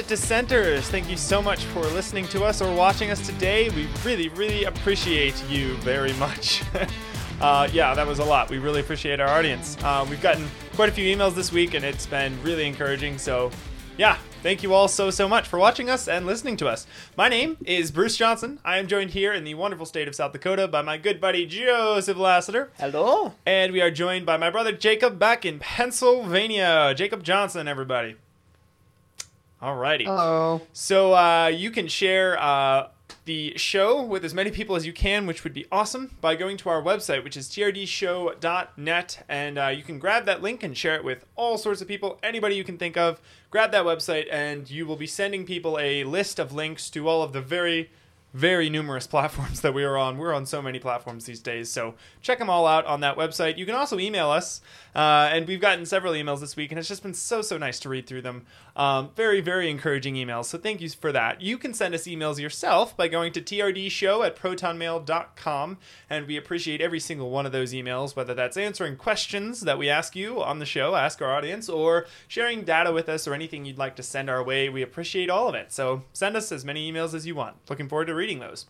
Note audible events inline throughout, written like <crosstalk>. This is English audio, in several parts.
Reformed Dissenters. Thank you so much for listening to us or watching us today. We really, really appreciate you very much. <laughs> uh, yeah, that was a lot. We really appreciate our audience. Uh, we've gotten quite a few emails this week, and it's been really encouraging. So, yeah, thank you all so, so much for watching us and listening to us. My name is Bruce Johnson. I am joined here in the wonderful state of South Dakota by my good buddy Joseph Lassiter. Hello. And we are joined by my brother Jacob back in Pennsylvania. Jacob Johnson, everybody. Alrighty. Hello. So uh, you can share uh, the show with as many people as you can, which would be awesome, by going to our website, which is trdshow.net. And uh, you can grab that link and share it with all sorts of people, anybody you can think of. Grab that website, and you will be sending people a list of links to all of the very very numerous <laughs> platforms that we are on. We're on so many platforms these days, so check them all out on that website. You can also email us, uh, and we've gotten several emails this week, and it's just been so so nice to read through them. Um, very very encouraging emails. So thank you for that. You can send us emails yourself by going to trdshow at protonmail.com, and we appreciate every single one of those emails, whether that's answering questions that we ask you on the show, ask our audience, or sharing data with us, or anything you'd like to send our way. We appreciate all of it. So send us as many emails as you want. Looking forward to reading those.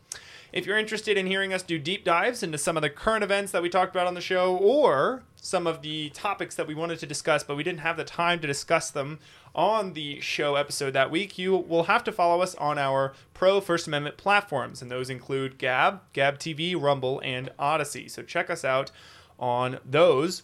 If you're interested in hearing us do deep dives into some of the current events that we talked about on the show or some of the topics that we wanted to discuss, but we didn't have the time to discuss them on the show episode that week, you will have to follow us on our pro First Amendment platforms. And those include Gab, Gab TV, Rumble, and Odysee. So check us out on those.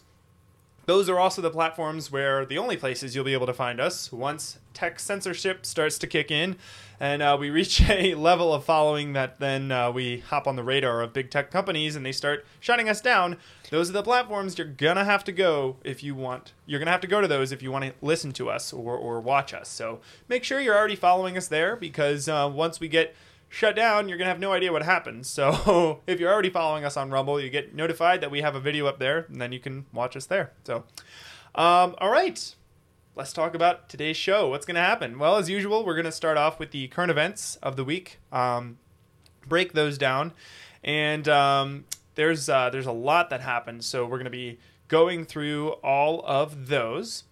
Those are also the platforms where the only places you'll be able to find us once tech censorship starts to kick in and uh, we <laughs> reach a level of following that then uh, we hop on the radar of big tech companies and they start shutting us down. Those are the platforms you're gonna have to go if you want. You're gonna have to go to those if you want to listen to us or, or watch us. So make sure you're already following us there because uh, once we get shut down, you're gonna have no idea what happens. <laughs> So if you're already following us on Rumble, you get notified that we have a video up there, and then you can watch us there. So, um, all right, let's talk about today's show. What's gonna happen? Well, as usual, we're gonna start off with the current events of the week, um, break those down, and um, there's uh, there's a lot that happened. So we're gonna be going through all of those.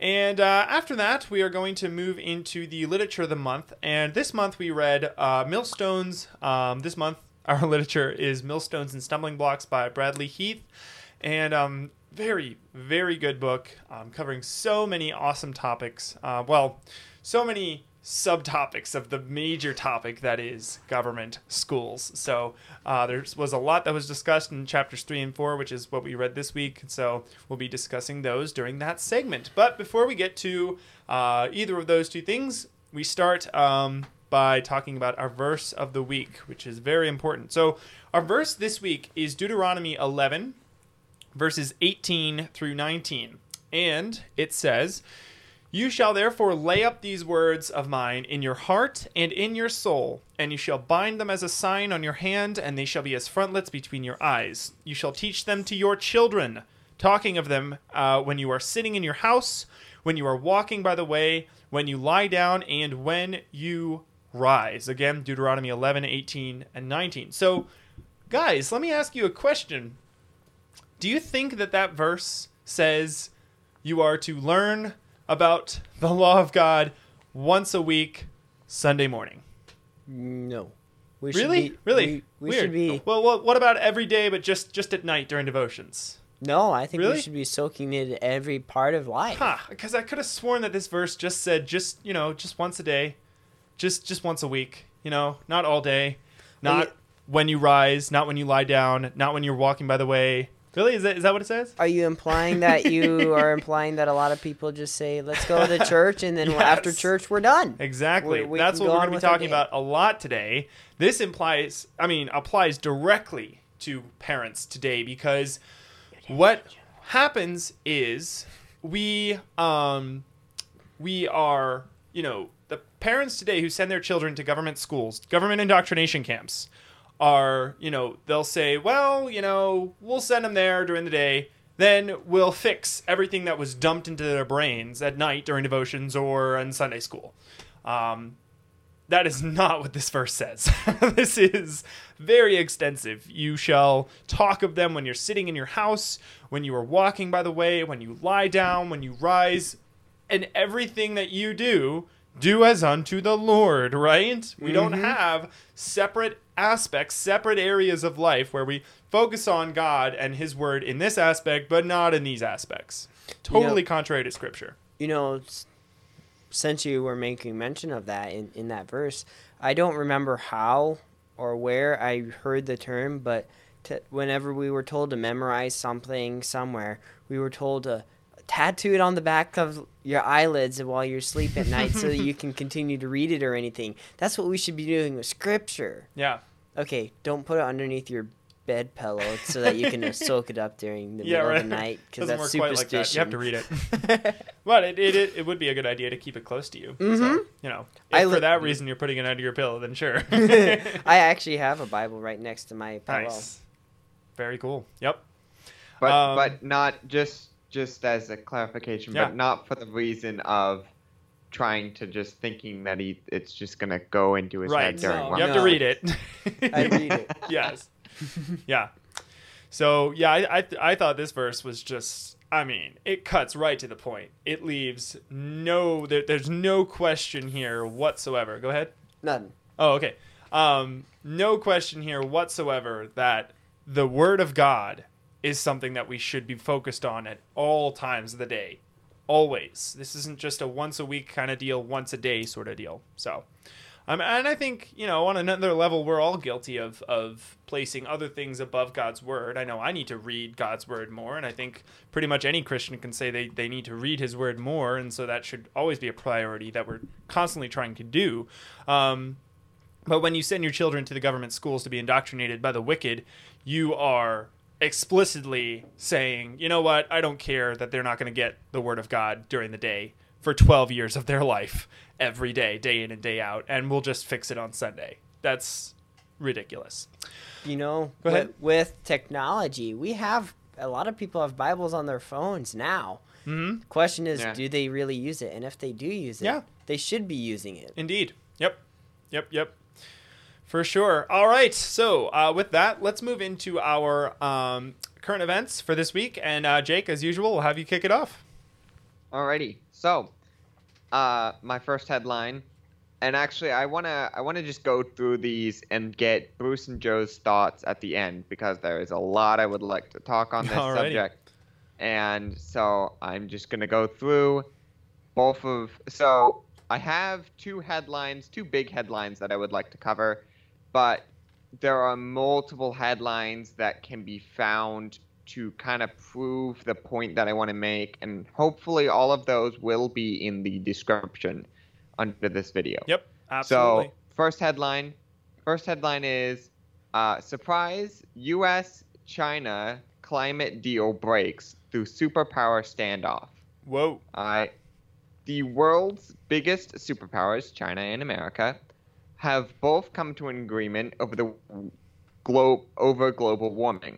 And uh, after that, we are going to move into the literature of the month. And this month we read uh, Millstones. Um, this month, <laughs> our literature is Millstones and Stumbling Blocks by Bradley Heath. And um, very, very good book um, covering so many awesome topics. Uh, well, so many subtopics of the major topic that is government schools. So uh, there was a lot that was discussed in chapters three and four, which is what we read this week. So we'll be discussing those during that segment. But before we get to uh, either of those two things, we start um, by talking about our verse of the week, which is very important. So our verse this week is Deuteronomy 11, verses 18 through 19. And it says, you shall therefore lay up these words of mine in your heart and in your soul, and you shall bind them as a sign on your hand, and they shall be as frontlets between your eyes. You shall teach them to your children, talking of them uh, when you are sitting in your house, when you are walking by the way, when you lie down, and when you rise. Again, Deuteronomy 11, 18, and 19. So, guys, let me ask you a question. Do you think that that verse says you are to learn about the law of God once a week, Sunday morning. No. We really, be, really, We, we should be. Well, what, what about every day, but just just at night during devotions? No, I think Really? we should be soaking in every part of life. Huh? Because I could have sworn that this verse just said just you know just once a day, just just once a week. You know, not all day, Well, not when you rise, not when you lie down, not when you're walking by the way. Really, is that is that what it says? Are you implying that you <laughs> are implying that a lot of people just say, "Let's go to <laughs> church," and then Yes. after church we're done? Exactly. We- we That's what go we're going to be talking about a lot today. This implies, I mean, applies directly to parents today because what happens is we um we are, you know, the parents today who send their children to government schools, government indoctrination camps are, you know, they'll say, well, you know, we'll send them there during the day. Then we'll fix everything that was dumped into their brains at night during devotions or in Sunday school. Um, that is not what this verse says. <laughs> this is very extensive. You shall talk of them when you're sitting in your house, when you are walking by the way, when you lie down, when you rise. and everything that you do, do as unto the Lord, right? We don't Mhm. have separate aspects, separate areas of life where we focus on God and His Word in this aspect, but not in these aspects. You know- Totally contrary to Scripture. you know, since you were making mention of that in, in that verse, I don't remember how or where I heard the term, but to, whenever we were told to memorize something somewhere, we were told to tattoo it on the back of your eyelids while you're asleep at night so that you <laughs> can continue to read it or anything. That's what we should be doing with scripture. Yeah. Okay, don't put it underneath your bed pillow so that you can <laughs> soak it up during the Yeah, middle right. of the night because that's work quite like that. You have to read it. <laughs> But it, it, it, it would be a good idea to keep it close to you. So, Mhm. you know, I if for that reason you're putting it under your pillow, then sure. I actually have a Bible right next to my pillow. nice. Very cool. Yep. But Um, but not just just as a clarification, Yeah. but not for the reason of trying to just thinking that he it's just gonna go into his Right. head during No, one. You have to read it. I read it. <laughs> yes. Yeah. So yeah, I I, th- I thought this verse was just. I mean, it cuts right to the point. It leaves no. There, there's no question here whatsoever. Go ahead. None. Oh, okay. Um, no question here whatsoever that the Word of God is something that we should be focused on at all times of the day. Always. This isn't just a once a week kind of deal, once a day sort of deal. So, um, and I think, you know, on another level, we're all guilty of, of placing other things above God's Word. I know I need to read God's Word more, and I think pretty much any Christian can say they, they need to read His Word more, and so that should always be a priority that we're constantly trying to do. Um, but when you send your children to the government schools to be indoctrinated by the wicked, you are explicitly saying, you know what, I don't care that they're not going to get the word of God during the day for 12 years of their life every day, day in and day out, and we'll just fix it on Sunday. That's ridiculous. You know, Go with, ahead. with technology, we have a lot of people have Bibles on their phones now. hmm Question is, Yeah. do they really use it? And if they do use it, Yeah. they should be using it. Indeed. Yep. Yep. Yep. For sure. All right. So, uh, with that, let's move into our um, current events for this week. And uh, Jake, as usual, we'll have you kick it off. Alrighty. So, uh, my first headline, and actually, I wanna I wanna just go through these and get Bruce and Joe's thoughts at the end because there is a lot I would like to talk on this <laughs> Alrighty. subject, and so I'm just gonna go through both of. So I have two headlines, two big headlines that I would like to cover, but there are multiple headlines that can be found to kind of prove the point that I want to make, and hopefully all of those will be in the description under this video. Yep. Absolutely. So first headline, first headline is uh, surprise: U.S. China climate deal breaks through superpower standoff. Whoa. Uh, the world's biggest superpowers, China and America, have both come to an agreement over the globe over global warming.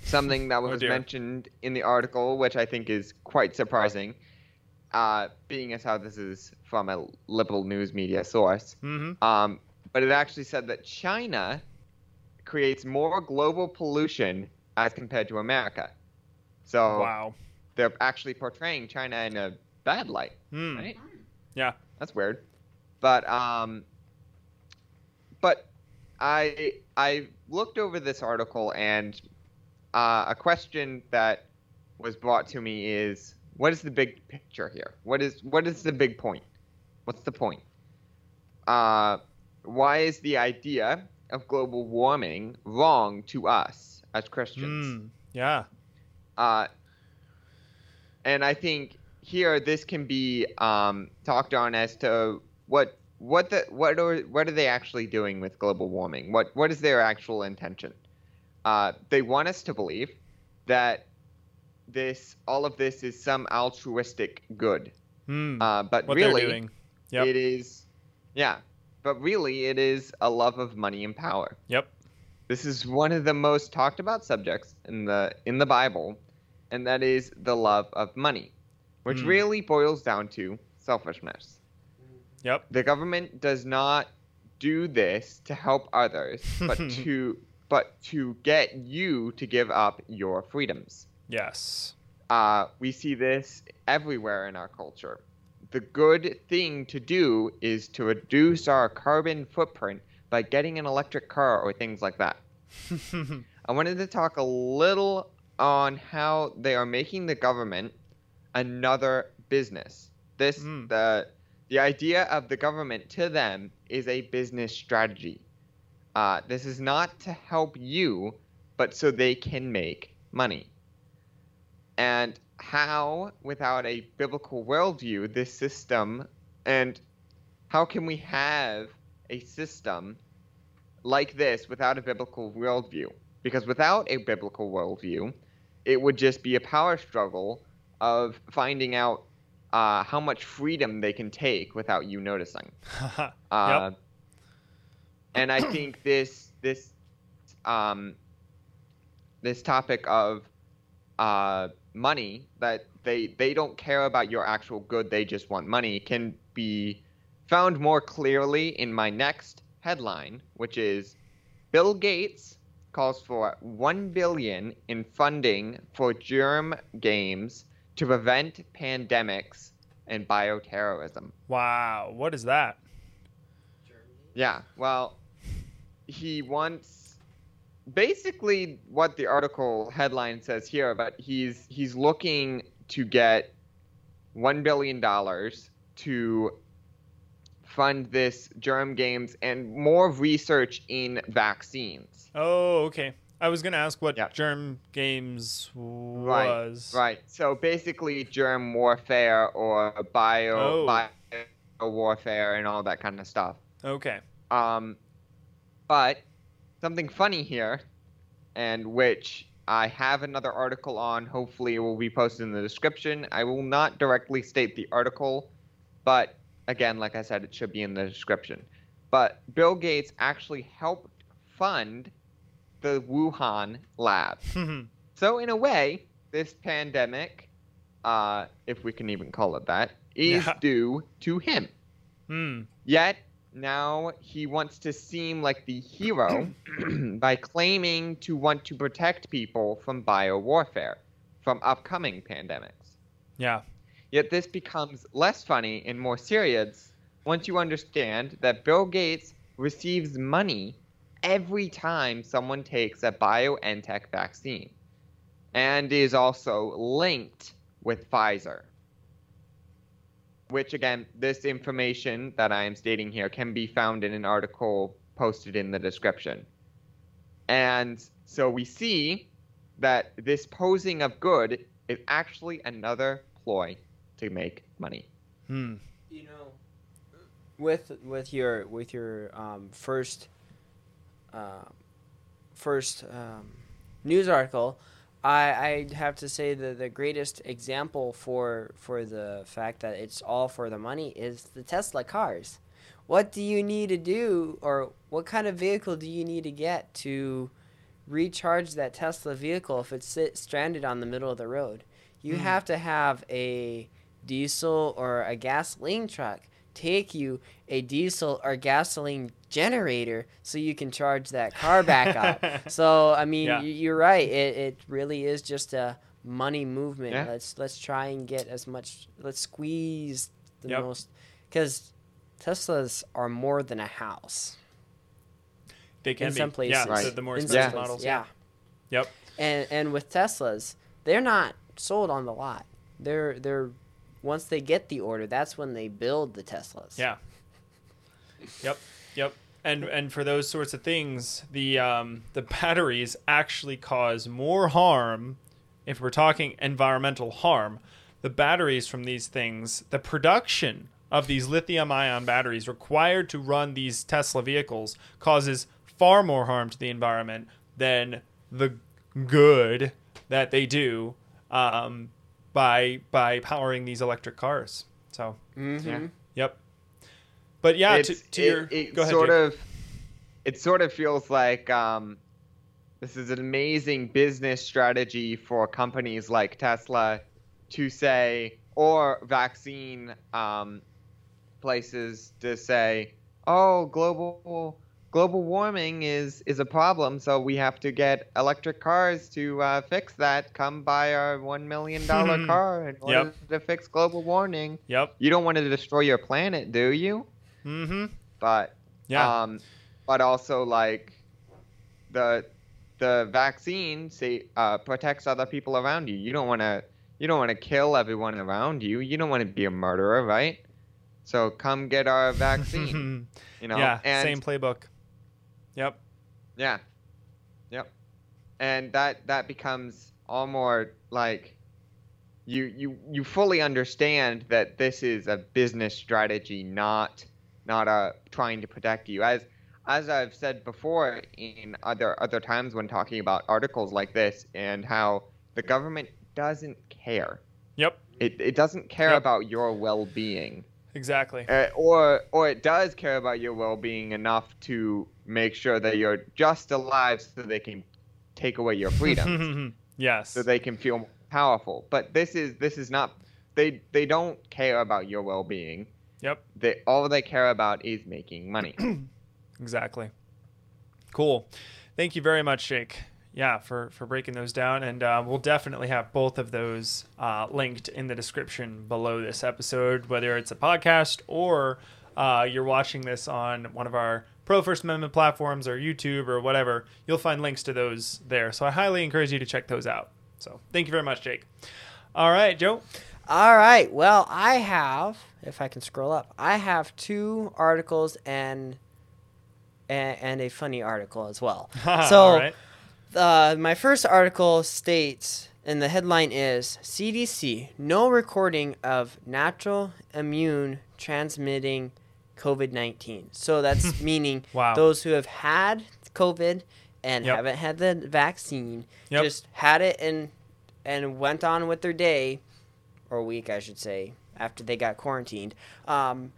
Something that <laughs> Oh, was dear. mentioned in the article, which I think is quite surprising, uh, being as how this is from a liberal news media source. Mm-hmm. Um, but it actually said that China creates more global pollution as compared to America. So Wow. they're actually portraying China in a bad light, Hmm. right? Yeah. That's weird. But um but I I looked over this article and uh, a question that was brought to me is what is the big picture here? What is what is the big point? What's the point? Uh why is the idea of global warming wrong to us as Christians? Hmm. Yeah. Uh, and I think here this can be um, talked on as to what what the what are what are they actually doing with global warming? What what is their actual intention? Uh, they want us to believe that this all of this is some altruistic good, Hmm. uh, but what really doing. Yep. it is yeah, but really it is a love of money and power. Yep. This is one of the most talked about subjects in the in the Bible, and that is the love of money, which Hmm. really boils down to selfishness. Yep. The government does not do this to help others, but <laughs> to but to get you to give up your freedoms. Yes. Uh, we see this everywhere in our culture. the good thing to do is to reduce our carbon footprint by getting an electric car or things like that. <laughs> I wanted to talk a little on how they are making the government another business. This Mm. the the idea of the government to them is a business strategy. Uh, this is not to help you, but so they can make money. And how, without a biblical worldview, this system, and how can we have a system like this without a biblical worldview? Because without a biblical worldview, it would just be a power struggle of finding out uh, how much freedom they can take without you noticing. <laughs> Uh, And I think <clears throat> this this um, this topic of uh, money that they they don't care about your actual good, they just want money, can be found more clearly in my next headline, which is Bill Gates calls for 1 billion in funding for germ games to prevent pandemics and bioterrorism. wow, what is that? Yeah, well, he wants basically what the article headline says here, but he's he's looking to get one billion dollars to fund this germ games and more research in vaccines. Oh, okay. I was gonna ask what Yeah. Germ Games was. Right. right. So basically, germ warfare or bio Oh. bio warfare and all that kind of stuff. Okay. Um, but something funny here, and which I have another article on. Hopefully, it will be posted in the description. I will not directly state the article, but again, like I said, it should be in the description. But Bill Gates actually helped fund the Wuhan lab. <laughs> So in a way, this pandemic, uh, if we can even call it that, is Yeah. due to him. hmm. Yet now he wants to seem like the hero <clears throat> by claiming to want to protect people from biowarfare, from upcoming pandemics. Yeah. Yet this becomes less funny and more serious once you understand that Bill Gates receives money every time someone takes a BioNTech vaccine and is also linked with Pfizer. Which, again, this information that I am stating here can be found in an article posted in the description. And so we see that this posing of good is actually another ploy to make money. Hmm. You know, with with your with your um, first uh, first um, news article, I I have to say that the greatest example for for the fact that it's all for the money is the Tesla cars. What do you need to do, or what kind of vehicle do you need to get to recharge that Tesla vehicle if it's sit stranded on the middle of the road? You Mhm. have to have a diesel or a gasoline truck take you a diesel or gasoline generator so you can charge that car back up. <laughs> So I mean, Yeah. you're right. It it really is just a money movement. Yeah. Let's let's try and get as much. Let's squeeze the Yep. most because Teslas are more than a house They can in be. some places. Yeah, Right. the, the more expensive some places, models. yeah. Yep. And and with Teslas, they're not sold on the lot. They're they're once they get the order, that's when they build the Teslas. Yeah. Yep. Yep. And and for those sorts of things, the um, the batteries actually cause more harm. If we're talking environmental harm, the batteries from these things, the production of these lithium-ion batteries required to run these Tesla vehicles causes far more harm to the environment than the good that they do um, by by powering these electric cars. So, Mm-hmm. Yeah. yep. But yeah, to, It's- to it, your it go ahead. sort Jake. of it sort of feels like um, this is an amazing business strategy for companies like Tesla to say or vaccine um, places to say, oh, global global warming is is a problem, so we have to get electric cars to uh, fix that. Come buy our one million dollar <laughs> car in order to fix global warming. Yep. You don't want to destroy your planet, do you? Mm-hmm. But Yeah. um, but also like the the vaccine say uh, protects other people around you. You don't want to you don't want to kill everyone around you. You don't want to be a murderer, right? So come get our vaccine. <laughs> You know. yeah. and Same playbook. Yep. Yeah. Yep. And that that becomes all more like you you you fully understand that this is a business strategy, not not a trying to protect you. As as I've said before in other other times when talking about articles like this and how the government doesn't care. Yep. It it doesn't care Yep. about your well-being. Exactly. Uh, or or it does care about your well-being enough to make sure that you're just alive so they can take away your freedom <laughs> yes. so they can feel powerful but this is this is not they they don't care about your well-being Yep. they all they care about is making money <clears throat> Exactly. Cool. Thank you very much, Jake. Yeah, for for breaking those down, and uh, we'll definitely have both of those uh, linked in the description below this episode, whether it's a podcast or uh, you're watching this on one of our pro First Amendment platforms or YouTube or whatever. You'll find links to those there. So I highly encourage you to check those out. So thank you very much, Jake. All right, Joe. All right. Well, I have, if I can scroll up, I have two articles and and, and a funny article as well. <laughs> So, right. uh, my first article states, and the headline is CDC no recording of natural immune transmitting COVID 19. So that's <laughs> meaning Wow. those who have had COVID and Yep. haven't had the vaccine Yep. just had it and and went on with their day or week, I should say, after they got quarantined. Um,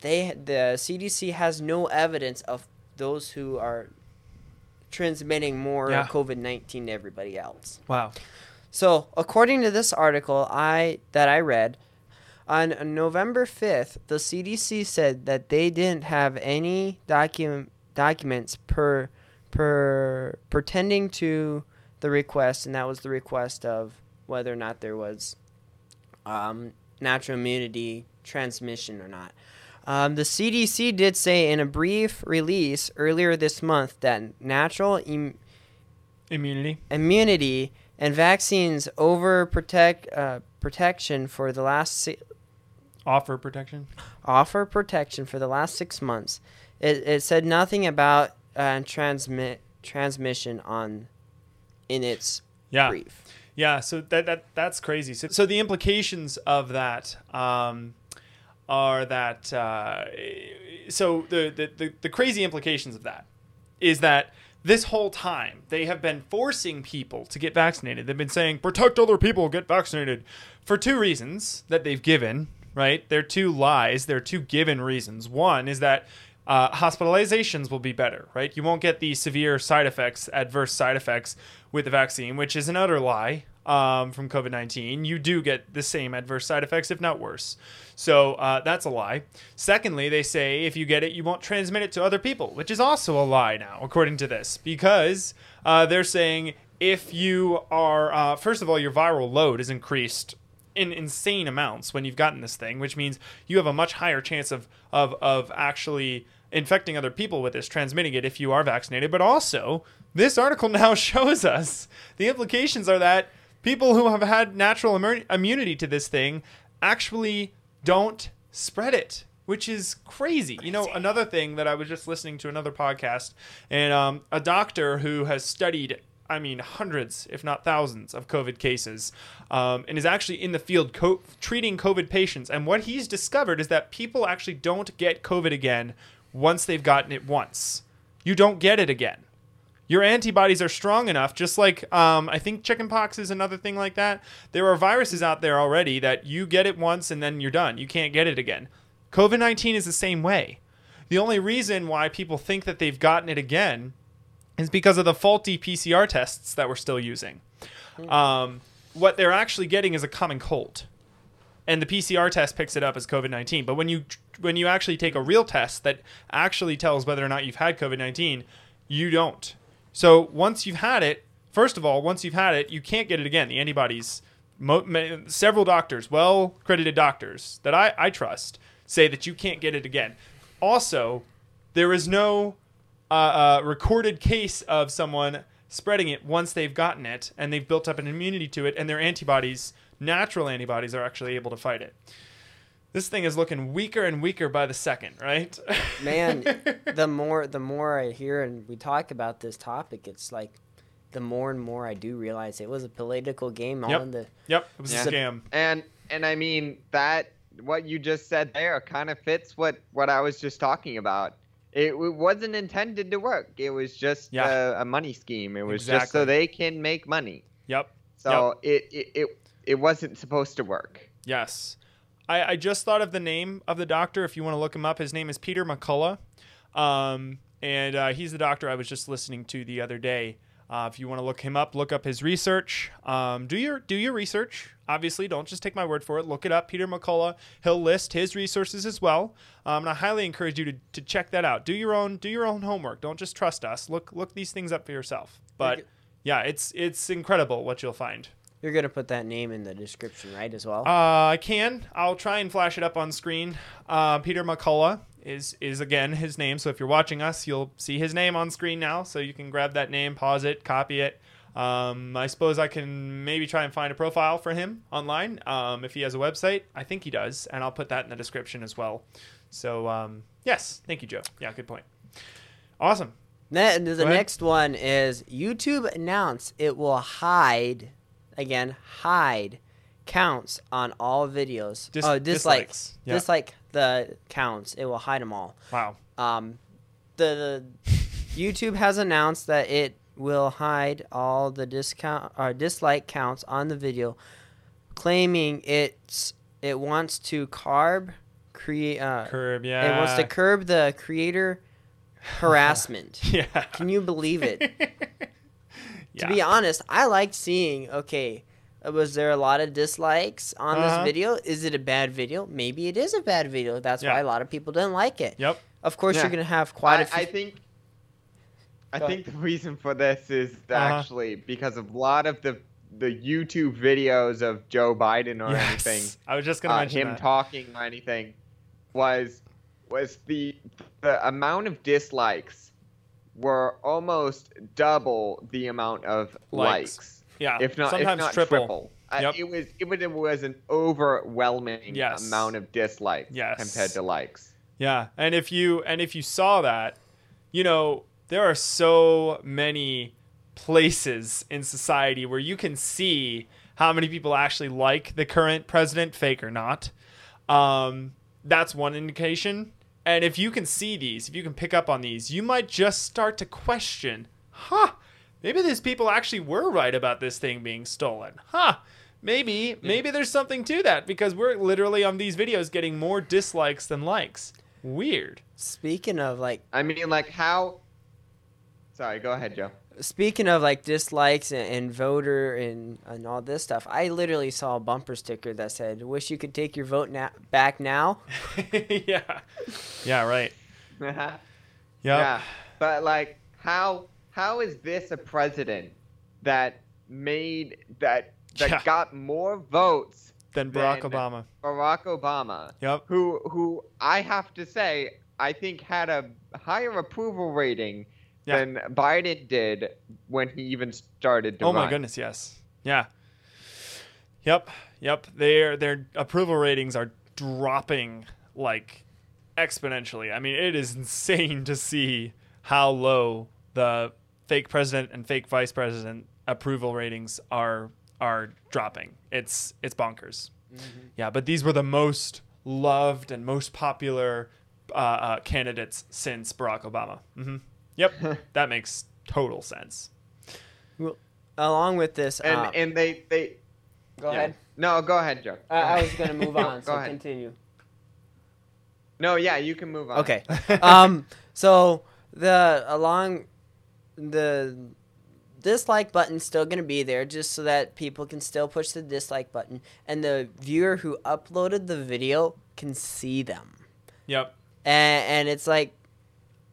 they the CDC has no evidence of those who are transmitting more Yeah. COVID nineteen to everybody else. Wow. So, according to this article I that I read, on November 5th, the CDC said that they didn't have any docu- documents per per pretending to the request, and that was the request of whether or not there was um, natural immunity transmission or not. Um, the CDC did say in a brief release earlier this month that natural Im- Immunity. immunity and vaccines over protect uh, protection for the last si- Offer protection. offer protection for the last six months. It, it said nothing about uh, transmit transmission on in its Yeah. brief. Yeah, so that, that that's crazy. So, so the implications of that um, are that uh, so the, the, the, the crazy implications of that is that this whole time they have been forcing people to get vaccinated. They've been saying protect other people, get vaccinated for two reasons that they've given. Right, they're two lies. They're two given reasons. One is that uh, hospitalizations will be better, right? You won't get the severe side effects, adverse side effects with the vaccine, which is an utter lie um, from COVID 19. You do get the same adverse side effects, if not worse. So uh, that's a lie. Secondly, they say if you get it, you won't transmit it to other people, which is also a lie now, according to this, because uh, they're saying if you are, uh, first of all, your viral load is increased in insane amounts when you've gotten this thing, which means you have a much higher chance of of of actually infecting other people with this, transmitting it if you are vaccinated. But also, this article <laughs> now shows us the implications are that people who have had natural immu- immunity to this thing actually don't spread it. Which is crazy. You know, another thing that I was just listening to another podcast, and um, a doctor who has studied I mean, hundreds, if not thousands, of COVID cases, um, and is actually in the field co- treating COVID patients. And what he's discovered is that people actually don't get COVID again once they've gotten it once. You don't get it again. Your antibodies are strong enough, just like um, I think chickenpox is another thing like that. There are viruses out there already that you get it once and then you're done. You can't get it again. COVID 19 is the same way. The only reason why people think that they've gotten it again is because of the faulty PCR tests that we're still using. Um, what they're actually getting is a common cold. and the PCR test picks it up as COVID nineteen. But when you when you actually take a real test that actually tells whether or not you've had COVID nineteen, you don't. So once you've had it, first of all, once you've had it, you can't get it again. The antibodies, mo- ma- several doctors, well credited doctors that I, I trust, say that you can't get it again. Also, there is no uh, uh, recorded case of someone spreading it once they've gotten it and they've built up an immunity to it, and their antibodies, natural antibodies, are actually able to fight it. This thing is looking weaker and weaker by the second, right? <laughs> Man, the more the more I hear and we talk about this topic, it's like the more and more I do realize it was a political game all Yep. in the yep, it was Yeah. a scam. And and I mean that what you just said there kind of fits what what I was just talking about. It, w- wasn't intended to work. It was just Yeah. a, a money scheme. It was just so they can make money. Yep. So it, it it it wasn't supposed to work. Yes. I, I just thought of the name of the doctor. If you want to look him up, his name is Peter McCullough. Um, and uh, he's the doctor I was just listening to the other day. Uh, if you want to look him up, look up his research. Um, do your do your research. Obviously, don't just take my word for it. Look it up. Peter McCullough. He'll list his resources as well. Um, and I highly encourage you to, to check that out. Do your own do your own homework. Don't just trust us. Look look these things up for yourself. But yeah, it's it's incredible what you'll find. You're gonna put that name in the description, right? As well. Uh, I can. I'll try and flash it up on screen. Uh, Peter McCullough is is again his name. So if you're watching us, you'll see his name on screen now. So you can grab that name, pause it, copy it. Um, I suppose I can maybe try and find a profile for him online. Um, if he has a website, I think he does, and I'll put that in the description as well. So um, yes, thank you, Joe. Yeah, good point. Awesome. Ne- the next one is YouTube announced it will hide, again, hide counts on all videos. Dis- oh, dislike, dislikes. Yeah. dislike the counts. It will hide them all. Wow. Um, the, the <laughs> YouTube has announced that it will hide all the discount or dislike counts on the video, claiming it's it wants to carb create. Uh, Curb. Yeah. it wants to curb the creator <laughs> harassment. yeah. Can you believe it? <laughs> yeah. To be honest, I liked seeing. Okay, uh, was there a lot of dislikes on Uh-huh. this video? Is it a bad video? Maybe it is a bad video. That's Yeah. why a lot of people didn't like it. Yep. Of course, Yeah. you're gonna have quite I, a few. I think I Go think the reason for this is Uh-huh. actually because of a lot of the the YouTube videos of Joe Biden or Yes. anything, I was just gonna uh, mention him that. talking or anything, was was the the amount of dislikes were almost double the amount of Likes. likes, yeah. if not sometimes if not triple. triple. Uh, Yep. it was it was, it was an overwhelming Yes. amount of dislikes Yes. compared to likes. Yeah, and if you and if you saw that, you know there are so many places in society where you can see how many people actually like the current president, fake or not. Um, that's one indication. And if you can see these, if you can pick up on these, you might just start to question, huh? Maybe these people actually were right about this thing being stolen, huh? Maybe, maybe there's something to that because we're literally on these videos getting more dislikes than likes. Weird. Speaking of like, I mean, like how. Sorry, go ahead, Joe. Speaking of like dislikes and, and voter and and all this stuff, I literally saw a bumper sticker that said, "Wish you could take your vote na- back now." <laughs> yeah. Yeah, right. Uh-huh. yeah. Yep. But like how how is this a president that made that that Yeah. got more votes than Barack Then- Obama. Barack Obama Yep. who who I have to say I think had a higher approval rating Yeah. than Biden did when he even started to Oh run. my goodness, yes. Yeah. Yep. Yep. Their their approval ratings are dropping like exponentially. I mean, it is <laughs> insane to see how low the fake president and fake vice president approval ratings are are dropping. It's it's bonkers. Yeah, but these were the most loved and most popular uh, uh, candidates since Barack Obama. hmm Yep, <laughs> that makes total sense. Well, Along with this, And uh, and they they go yeah. ahead. No, go ahead, Joe. I, I was gonna move <laughs> on, Go so ahead. continue. No, yeah, you can move on. Okay. <laughs> um. So the along the dislike button's still going to be there just so that people can still push the dislike button and the viewer who uploaded the video can see them. Yep. And, and it's like,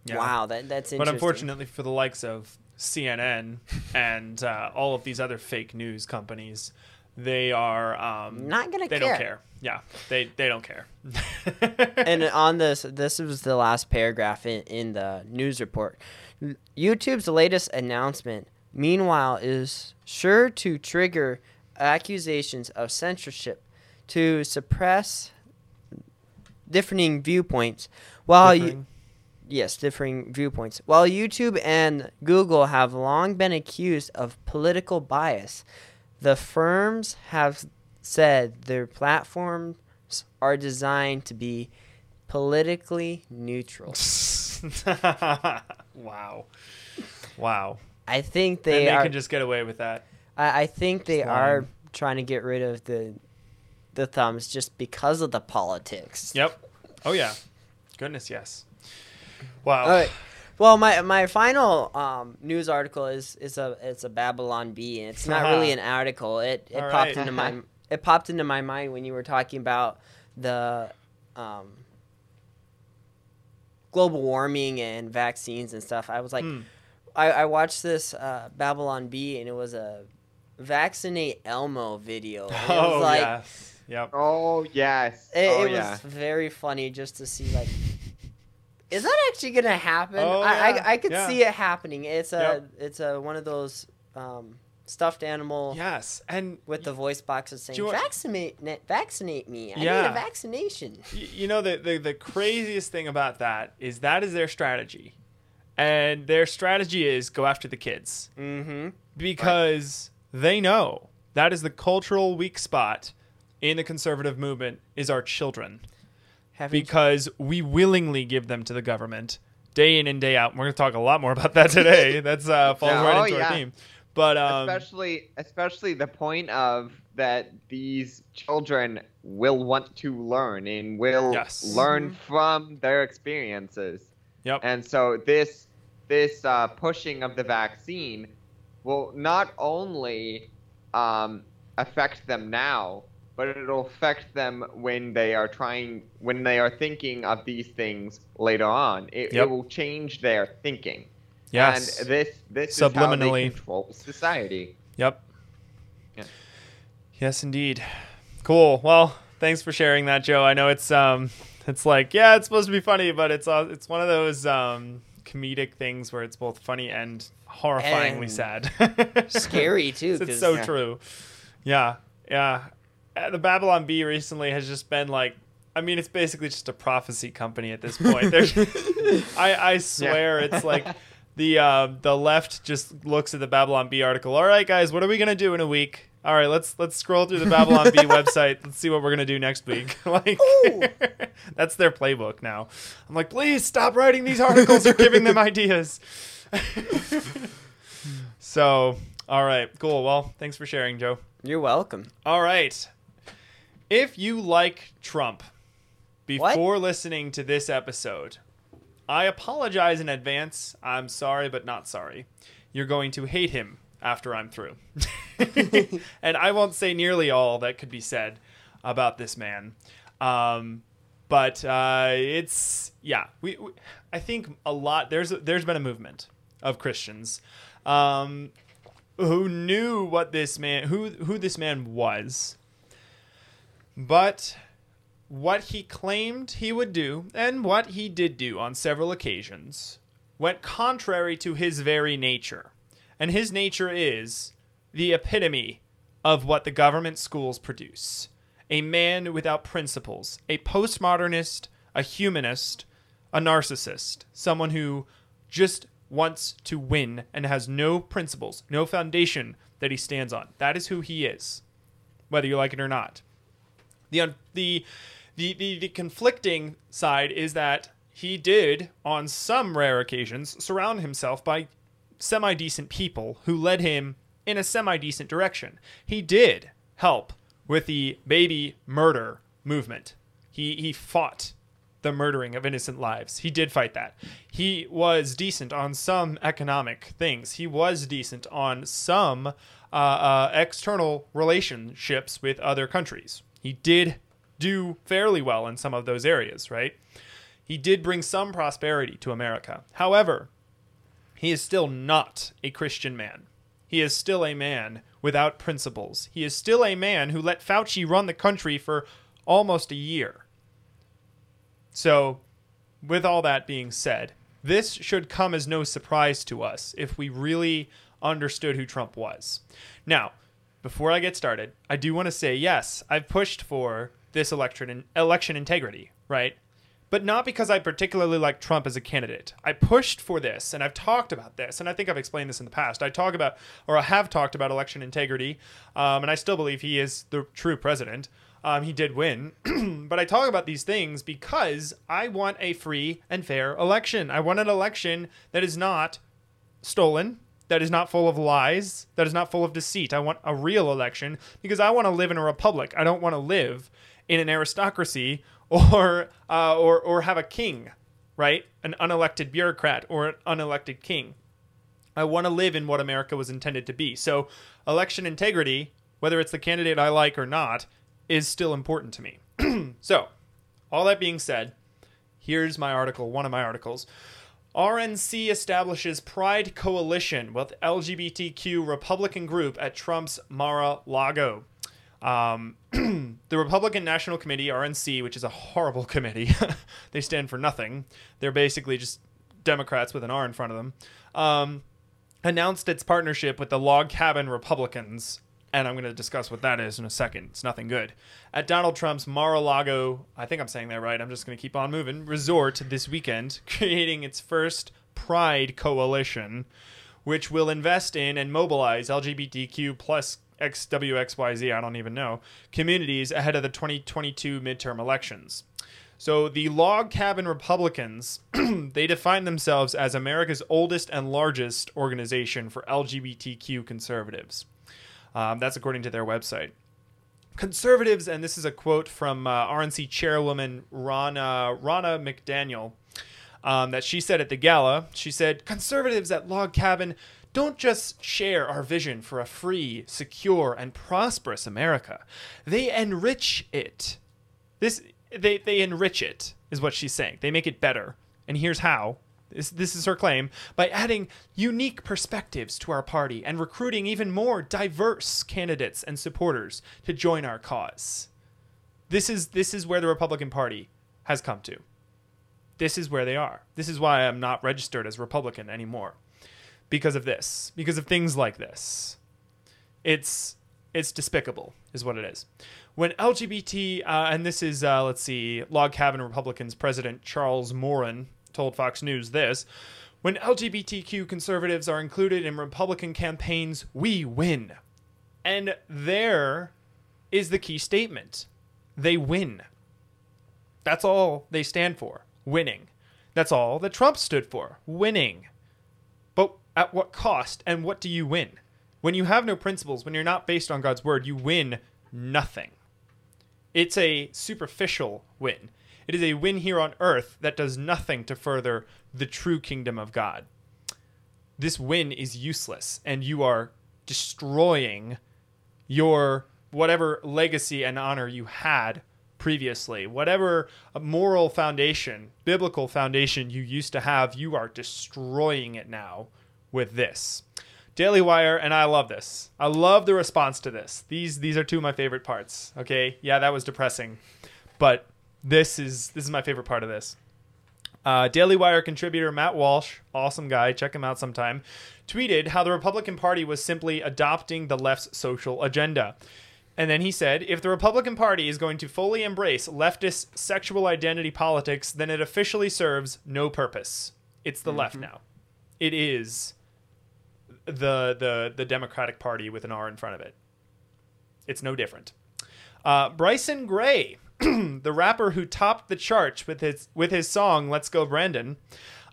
Yeah. wow, that, that's interesting. But unfortunately for the likes of CNN and uh, all of these other fake news companies, they are um, Not gonna care. They care. don't care. Yeah, they they don't care. <laughs> and on this, this was the last paragraph in, in the news report. YouTube's latest announcement, meanwhile, is sure to trigger accusations of censorship to suppress differing viewpoints. While you, Differing. Yes, differing viewpoints. While YouTube and Google have long been accused of political bias, the firms have said their platforms are designed to be politically neutral. <laughs> wow, wow. I think They, they, they are. can just get away with that. I, I think they Just are trying to get rid of the the thumbs just because of the politics. Yep. Oh yeah. Goodness yes. Wow. All right. Well, my my final um, news article is is a it's a Babylon Bee, and it's not really <laughs> an article. It it All popped right. into my it popped into my mind when you were talking about the um, global warming and vaccines and stuff. I was like, Hmm. I, I watched this uh, Babylon Bee, and it was a vaccinate Elmo video. and It was <laughs> Oh like yes. Yep. Oh yes. it, oh it yeah. was very funny just to see like is that actually gonna happen? Oh, I, yeah, I, I could yeah. see it happening. It's a Yep. it's a one of those um, stuffed animal Yes. And with the voice boxes saying want- vaccinate vaccinate me. I need a vaccination. You know the, the the craziest thing about that is that is their strategy. And their strategy is go after the kids. Mm-hmm. Because they know that is the cultural weak spot in the conservative movement is our children Have you- because we willingly give them to the government day in and day out. And We're going to talk a lot more about that today. <laughs> That's uh, falls Yeah, right oh, into yeah. our theme. But um, especially especially the point of that these children will want to learn and will Yes. learn from their experiences. yep, And so this this uh, pushing of the vaccine will not only um, affect them now, but it'll affect them when they are trying when they are thinking of these things later on. It, Yep. it will change their thinking. yes, And this this is how Subliminally. they control society. yep, Yeah. yes, indeed. Cool. Well, thanks for sharing that, Joe. I know it's um, it's like yeah, it's supposed to be funny, but it's uh, it's one of those um comedic things where it's both funny and horrifyingly And sad. <laughs> scary too it's so Yeah. true. Yeah, yeah. Uh, The Babylon Bee recently has just been like, I mean, it's basically just a prophecy company at this point. <laughs> I, I swear, it's like the uh, the left just looks at the Babylon Bee article. All right, guys, what are we gonna do in a week? All right, let's let's scroll through the Babylon Bee <laughs> website. Let's see what we're gonna do next week. <laughs> like, that's their playbook now. I'm like, please stop writing these articles. You're giving them ideas. so, all right, cool. Well, thanks for sharing, Joe. you're welcome All right. If you like Trump before listening to this episode, I apologize in advance. I'm sorry, but not sorry. You're going to hate him after I'm through. <laughs> and I won't say nearly all that could be said about this man. Um, but uh, it's yeah, we, we I think a lot there's there's been a movement of Christians um, who knew what this man who who this man was, but what he claimed he would do and what he did do on several occasions went contrary to his very nature. And his nature is the epitome of what the government schools produce a man without principles, a postmodernist, a humanist, a narcissist, someone who just wants to win and has no principles, no foundation that he stands on. That is who he is, whether you like it or not. The the the the, the conflicting side is that he did on some rare occasions surround himself by semi decent people who led him in a semi decent direction. He did help with the baby murder movement. He he fought the murdering of innocent lives. He did fight that. He was decent on some economic things. He was decent on some uh, uh, external relationships with other countries. He did do fairly well in some of those areas, right? He did bring some prosperity to America. However, he is still not a Christian man. He is still a man without principles. He is still a man who let Fauci run the country for almost a year. So, with all that being said, this should come as no surprise to us if we really understood who Trump was. Now, before I get started, I do want to say yes, I've pushed for this election election integrity, right? But not because I particularly like Trump as a candidate. I pushed for this, and I've talked about this, and I think I've explained this in the past. I talk about, or I have talked about election integrity, um, and I still believe he is the true president. Um, he did win, <clears throat> but I talk about these things because I want a free and fair election. I want an election that is not stolen, that is not full of lies, that is not full of deceit. I want a real election because I want to live in a republic. I don't want to live in an aristocracy <laughs> or uh, or or have a king, right? An unelected bureaucrat or an unelected king. I want to live in what America was intended to be. So, election integrity, whether it's the candidate I like or not, is still important to me. <clears throat> so, all that being said, here's my article, one of my articles. RNC establishes Pride Coalition with LGBTQ Republican group at Trump's Mar-a-Lago. Um, <clears throat> the Republican National Committee, RNC, which is a horrible <laughs> committee, <laughs> they stand for nothing. They're basically just Democrats with an R in front of them, um, announced its partnership with the Log Cabin Republicans. And I'm going to discuss what that is in a second. It's nothing good. At Donald Trump's Mar a Lago, I think I'm saying that right. I'm just going to keep on moving, resort this weekend, <laughs> creating its first Pride Coalition, which will invest in and mobilize LGBTQ plus XWXYZ, I don't even know, communities ahead of the 2022 midterm elections. So the Log Cabin Republicans, <clears throat> they define themselves as America's oldest and largest organization for LGBTQ conservatives. Um, that's according to their website. Conservatives, and this is a quote from uh, RNC chairwoman Ronna, Ronna McDaniel, um, that she said at the gala. She said, Conservatives at Log Cabin don't just share our vision for a free, secure, and prosperous America. They enrich it. This they they enrich it is what she's saying. They make it better. And here's how. This, this is her claim by adding unique perspectives to our party and recruiting even more diverse candidates and supporters to join our cause. This is this is where the Republican Party has come to. This is where they are. This is why I'm not registered as Republican anymore because of this, because of things like this. It's it's despicable, is what it is. When LGBT, uh, and this is uh, let's see, Log Cabin Republicans President Charles Moran told Fox News this. When LGBTQ conservatives are included in Republican campaigns, we win. And there is the key statement. They win. That's all they stand for winning. That's all that Trump stood for winning. But at what cost? And what do you win? When you have no principles, when you're not based on God's word, you win nothing. It's a superficial win. It is a win here on earth that does nothing to further the true kingdom of God. This win is useless, and you are destroying your whatever legacy and honor you had previously. Whatever moral foundation, biblical foundation you used to have, you are destroying it now with this. Daily Wire, and I love this. I love the response to this. These these are two of my favorite parts. Okay, yeah, that was depressing, but this is this is my favorite part of this. Uh, Daily Wire contributor Matt Walsh, awesome guy, check him out sometime, tweeted how the Republican Party was simply adopting the left's social agenda. And then he said, if the Republican Party is going to fully embrace leftist sexual identity politics, then it officially serves no purpose. It's the mm-hmm. left now. It is the the the Democratic Party with an R in front of it. It's no different. Uh, Bryson Gray, <clears throat> the rapper who topped the charts with his with his song "Let's Go Brandon,"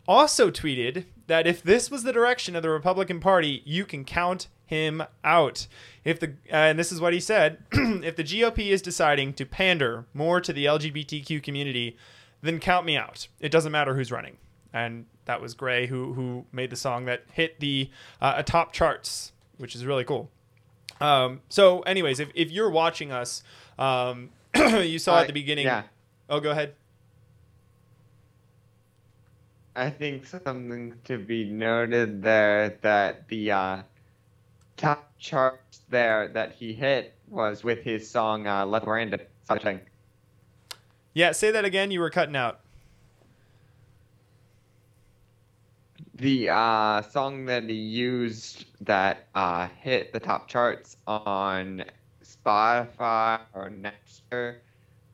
also tweeted that if this was the direction of the Republican Party, you can count him out. If the uh, and this is what he said, <clears throat> if the GOP is deciding to pander more to the LGBTQ community, then count me out. It doesn't matter who's running. And that was Gray who who made the song that hit the uh, top charts, which is really cool. Um, so, anyways, if, if you're watching us, um, <clears throat> you saw Uh, at the beginning. Yeah. Oh, go ahead. I think something to be noted there that the uh, top charts there that he hit was with his song uh, "Let Miranda Something." Yeah, say that again. You were cutting out. The uh, song that he used that uh, hit the top charts on Spotify or Napster,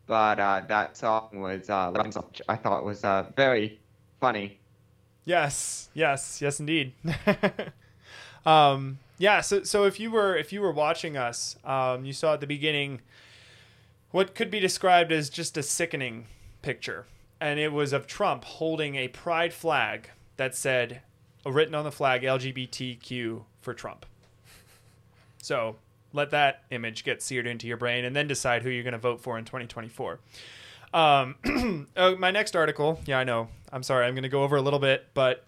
but uh, that song was uh, I thought was uh, very funny. Yes, yes, yes, indeed. <laughs> um, yeah. So, so if you were if you were watching us, um, you saw at the beginning what could be described as just a sickening picture, and it was of Trump holding a pride flag that said, written on the flag, LGBTQ for Trump. So let that image get seared into your brain, and then decide who you're going to vote for in 2024. Um, <clears throat> oh, my next article, yeah, I know. I'm sorry, I'm going to go over a little bit, but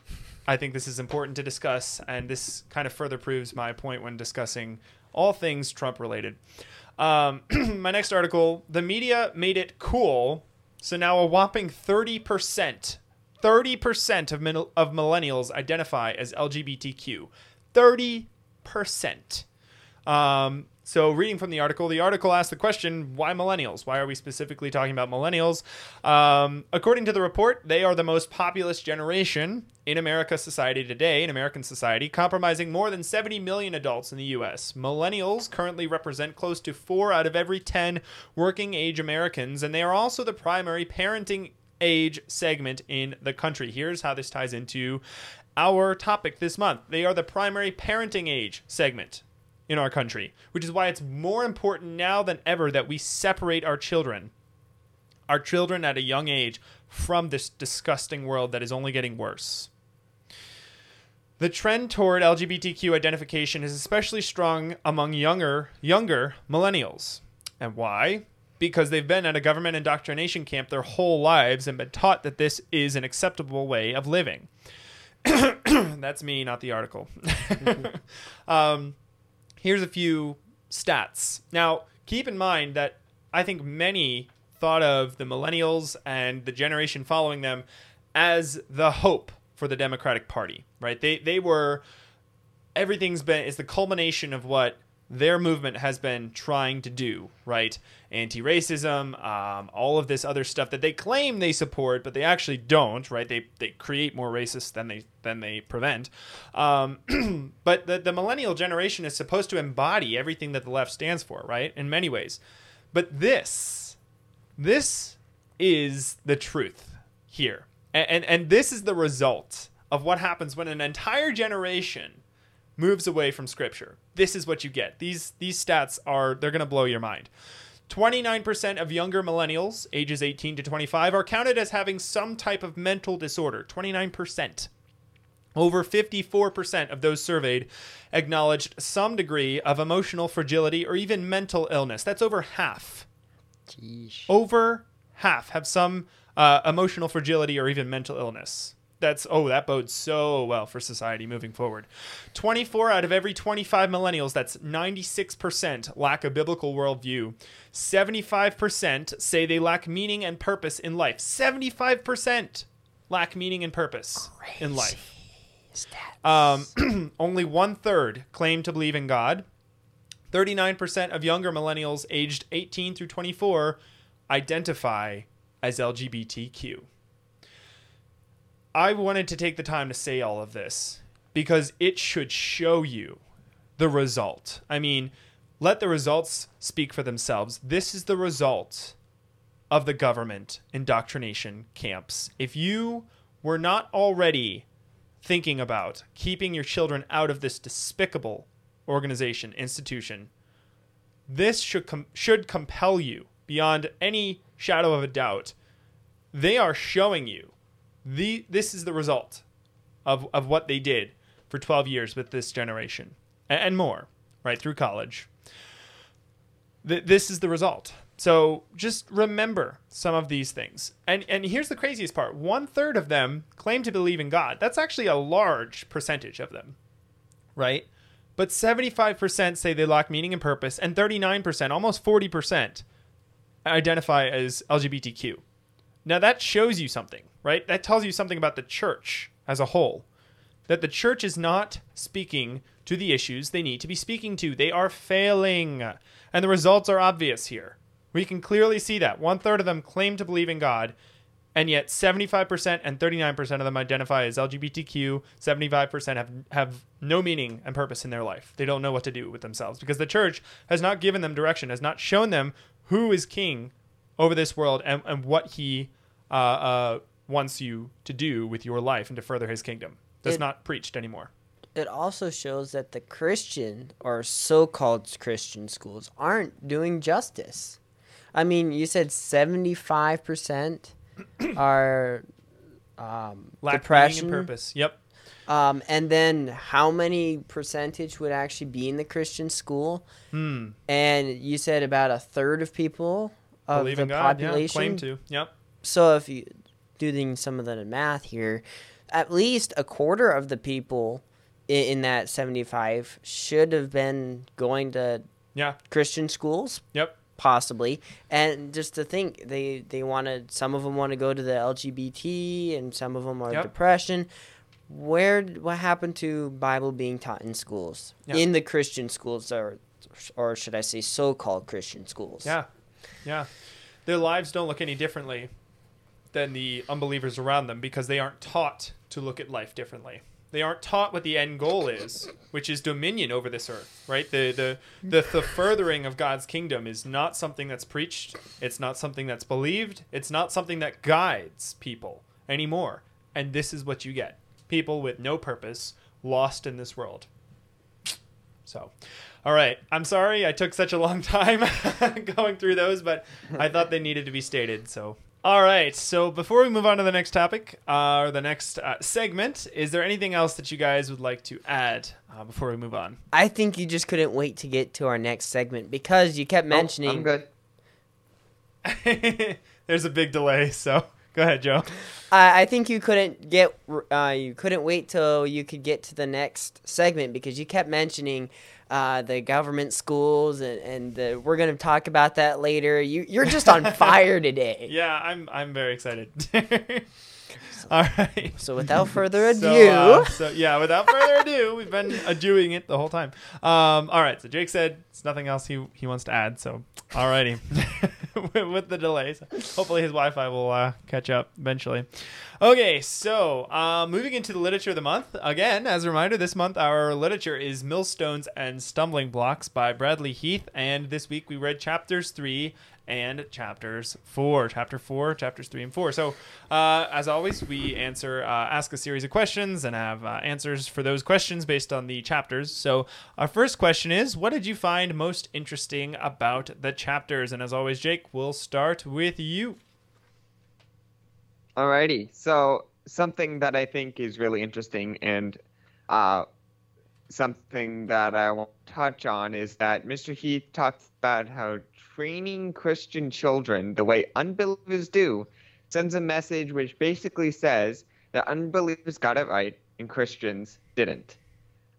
I think this is important to discuss, and this kind of further proves my point when discussing all things Trump related. Um, <clears throat> my next article, the media made it cool, so now a whopping 30%, 30% of, min- of millennials identify as LGBTQ. 30%. Um, so, reading from the article, the article asked the question, why millennials? Why are we specifically talking about millennials? Um, according to the report, they are the most populous generation in America society today, in American society, comprising more than 70 million adults in the U.S. Millennials currently represent close to four out of every 10 working age Americans, and they are also the primary parenting age segment in the country. Here's how this ties into our topic this month. They are the primary parenting age segment in our country, which is why it's more important now than ever that we separate our children, our children at a young age, from this disgusting world that is only getting worse. The trend toward LGBTQ identification is especially strong among younger younger millennials. And why? Because they've been at a government indoctrination camp their whole lives and been taught that this is an acceptable way of living. <clears throat> That's me, not the article. <laughs> um, here's a few stats. Now, keep in mind that I think many thought of the millennials and the generation following them as the hope for the Democratic Party, right? They they were everything's been is the culmination of what their movement has been trying to do, right? Anti-racism, um, all of this other stuff that they claim they support, but they actually don't, right? They they create more racists than they than they prevent. Um, <clears throat> but the the millennial generation is supposed to embody everything that the left stands for, right? In many ways, but this this is the truth here, and and, and this is the result of what happens when an entire generation moves away from scripture. This is what you get. These these stats are they're going to blow your mind. 29% of younger millennials ages 18 to 25 are counted as having some type of mental disorder. 29%. Over 54% of those surveyed acknowledged some degree of emotional fragility or even mental illness. That's over half. Jeez. Over half have some uh, emotional fragility or even mental illness that's oh that bodes so well for society moving forward. 24 out of every 25 millennials that's 96% lack a biblical worldview. 75% say they lack meaning and purpose in life. 75% lack meaning and purpose in life. um, <clears throat> only one third claim to believe in god. 39% of younger millennials aged 18 through 24 identify as lgbtq I wanted to take the time to say all of this because it should show you the result. I mean, let the results speak for themselves. This is the result of the government indoctrination camps. If you were not already thinking about keeping your children out of this despicable organization, institution, this should com- should compel you beyond any shadow of a doubt. They are showing you the this is the result of of what they did for 12 years with this generation and, and more right through college Th- this is the result So just remember some of these things. And and here's the craziest part: one third of them claim to believe in God. That's actually a large percentage of them, right? But 75% say they lack meaning and purpose, and 39%, almost 40%, identify as LGBTQ. Now that shows you something, right? That tells you something about the church as a whole. That the church is not speaking to the issues they need to be speaking to. They are failing. And the results are obvious here. We can clearly see that. One third of them claim to believe in God, and yet 75% and 39% of them identify as LGBTQ. 75% have, have no meaning and purpose in their life. They don't know what to do with themselves because the church has not given them direction, has not shown them who is king over this world and, and what he uh, uh, wants you to do with your life and to further his kingdom. That's It- not preached anymore. It also shows that the Christian or so-called Christian schools aren't doing justice. I mean, you said seventy-five percent <clears throat> are um, Lack depression, meaning and purpose. Yep. Um, and then how many percentage would actually be in the Christian school? Hmm. And you said about a third of people of Believe the in God. Yeah. population. Claim to. Yep. So if you doing some of the math here, at least a quarter of the people in, in that 75 should have been going to Yeah. Christian schools Yep. possibly and just to think they they wanted some of them want to go to the lgbt and some of them are Yep. depression where what happened to bible being taught in schools Yeah. in the christian schools or or should i say so-called christian schools Yeah. Yeah. Their lives don't look any differently than the unbelievers around them because they aren't taught to look at life differently. They aren't taught what the end goal is, which is dominion over this earth, right? The the the, the furthering of God's kingdom is not something that's preached, it's not something that's believed, it's not something that guides people anymore. And this is what you get. People with no purpose, lost in this world. So, all right. I'm sorry I took such a long time <laughs> going through those, but I thought they needed to be stated. So, all right. So, before we move on to the next topic uh, or the next uh, segment, is there anything else that you guys would like to add uh, before we move on? i think you just couldn't wait to get to our next segment because you kept Oh, mentioning I'm good. <laughs> There's a big delay, so go ahead, Joe. I I think you couldn't get uh, you couldn't wait till you could get to the next segment because you kept mentioning uh, the government schools and and the, we're gonna talk about that later. You you're just on <laughs> fire today. Yeah, I'm I'm very excited. <laughs> All right. So without further <laughs> ado, So, uh, so yeah, without further ado, we've been doing it the whole time. Um, all right, so Jake said it's nothing else he he wants to add. So, alrighty, <laughs> with, the delays, hopefully his Wi-Fi will uh, catch up eventually. Okay, so uh, moving into the literature of the month again. As a reminder, this month our literature is Millstones and Stumbling Blocks by Bradley Heath, and this week we read chapters three and chapters four. Chapter four, chapters three and four. So, uh, as always, we answer, uh, ask a series of questions and have uh, answers for those questions based on the chapters. So, our first question is What did you find most interesting about the chapters? And as always, Jake, we'll start with you. Alrighty. So something that I think is really interesting and uh, something that I want to touch on is that Mr. Heath talks about how training Christian children the way unbelievers do sends a message which basically says that unbelievers got it right and Christians didn't.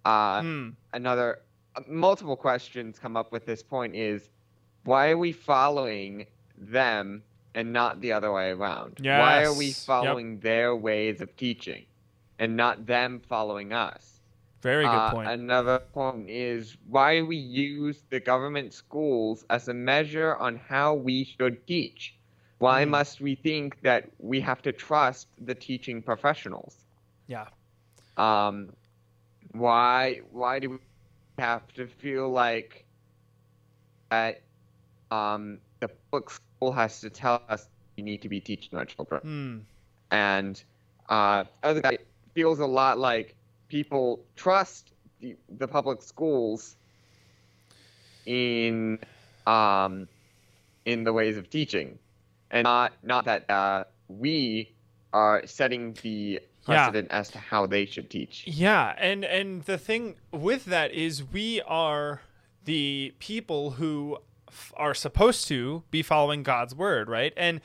Uh, Hmm. another multiple questions come up with this point is why are we following them and not the other way around why are we Yes. Yep. following their ways of teaching and not them following us Very good Uh, point. another point is why we use the government schools as a measure on how we should teach why Hmm. must we think that we have to trust the teaching professionals yeah. um, why why do we have to feel like that um, the public school has to tell us we need to be teaching our children? Hmm. And uh, other guy feels a lot like people trust the, the public schools in um, in the ways of teaching, and not not that uh, we are setting the Yeah. precedent as to how they should teach. Yeah, and and the thing with that is we are the people who f- are supposed to be following God's word, right? And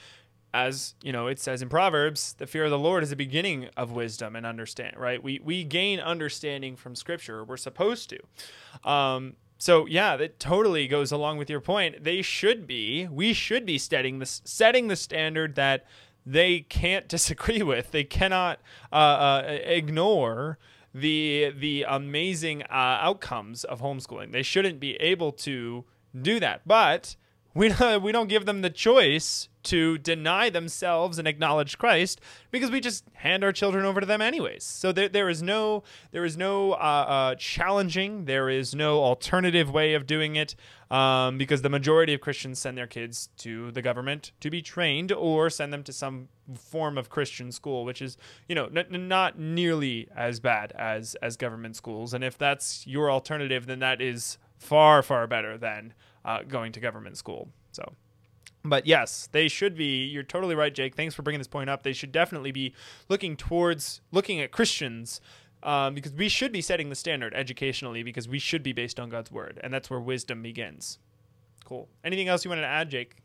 as you know, it says in Proverbs, the fear of the Lord is the beginning of wisdom and understand. Right? We we gain understanding from Scripture. We're supposed to. Um, so yeah, that totally goes along with your point. They should be. We should be setting the setting the standard that they can't <laughs> disagree with. They cannot uh, uh, ignore the the amazing uh, outcomes of homeschooling. They shouldn't be able to do that. But we don't, <laughs> we don't give them the choice to deny themselves and acknowledge Christ because we just hand our children over to them anyways. So there, there is no there is no uh, uh, challenging. There is no alternative way of doing it um, because the majority of Christians send their kids to the government to be trained or send them to some form of Christian school, which is you know n- not nearly as bad as as government schools. And if that's your alternative, then that is far far better than uh, going to government school. So but yes, they should be. You're totally right, Jake. Thanks for bringing this point up. They should definitely be looking towards looking at Christians um, because we should be setting the standard educationally because we should be based on God's word, and that's where wisdom begins. Cool. Anything else you wanted to add, Jake?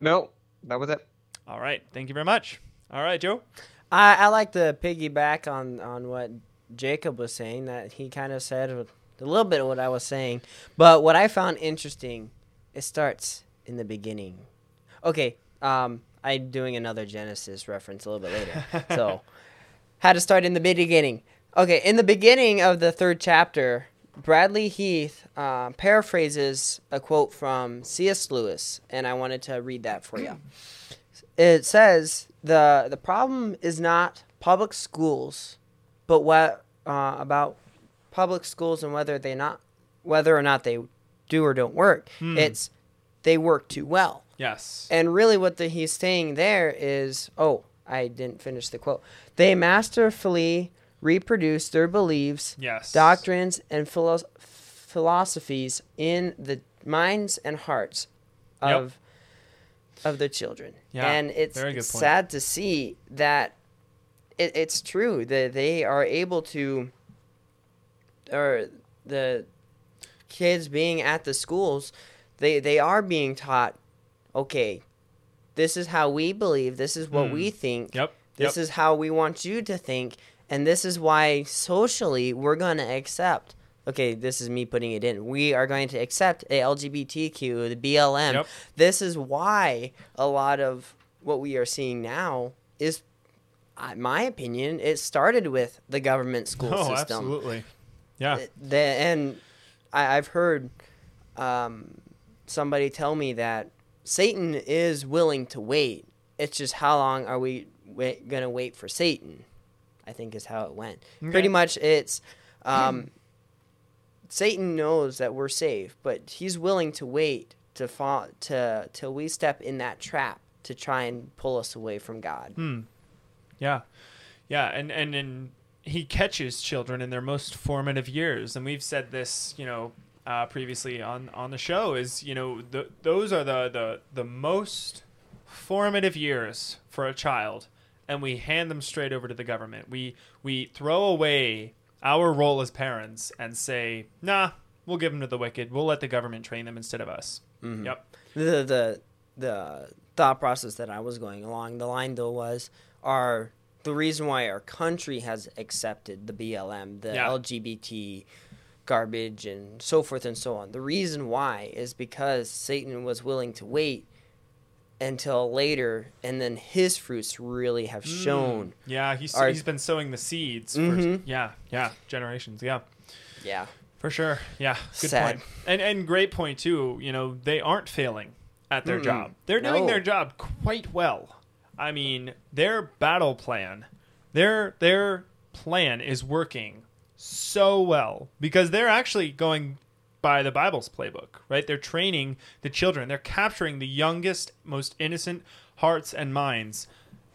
No, that was it. All right. Thank you very much. All right, Joe. I, I like to piggyback on on what Jacob was saying. That he kind of said a little bit of what I was saying, but what I found interesting it starts in the beginning. Okay, um, I'm doing another Genesis reference a little bit later. so, <laughs> how to start in the beginning. Okay, in the beginning of the third chapter, Bradley Heath uh, paraphrases a quote from C.S. Lewis, and I wanted to read that for you. <clears throat> It says the the problem is not public schools, but what uh, about public schools and whether they not whether or not they do or don't work. Hmm. It's they work too well. Yes. And really, what the, he's saying there is, oh, I didn't finish the quote. They masterfully reproduce their beliefs, yes. doctrines, and philo- philosophies in the minds and hearts of yep. of the children. Yeah, and it's sad to see that it, it's true that they are able to, or the kids being at the schools, they they are being taught, okay, this is how we believe, this is what mm. we think. Yep. This yep. is how we want you to think, and this is why socially we're going to accept okay, this is me putting it in. We are going to accept a LGBTQ, the BLM. Yep. This is why a lot of what we are seeing now is, in my opinion, it started with the government school oh, system. absolutely. Yeah. The, and I, have heard um, somebody tell me that Satan is willing to wait. It's just how long are we wait, gonna wait for Satan? I think is how it went. Okay. Pretty much, it's <clears throat> um, Satan knows that we're safe, but he's willing to wait to fall to till we step in that trap to try and pull us away from God. Hmm. Yeah, yeah, and and and he catches children in their most formative years, and we've said this, you know, uh, previously on on the show. Is you know the, those are the the the most formative years for a child, and we hand them straight over to the government. We we throw away our role as parents and say, nah, we'll give them to the wicked. We'll let the government train them instead of us. Mm-hmm. Yep. The the the thought process that I was going along the line though was are the reason why our country has accepted the BLM, the yeah. LGBT garbage and so forth and so on. The reason why is because Satan was willing to wait until later and then his fruits really have mm. shown. Mm. Yeah, he's are, he's been sowing the seeds mm-hmm. for yeah, yeah, generations. Yeah. Yeah. For sure. Yeah. Good Sad. point. And and great point too. You know, they aren't failing at their mm job. They're doing no. their job quite well. I mean, their battle plan, their their plan is working so well because they're actually going by the Bible's playbook, right? They're training the children. They're capturing the youngest, most innocent hearts and minds,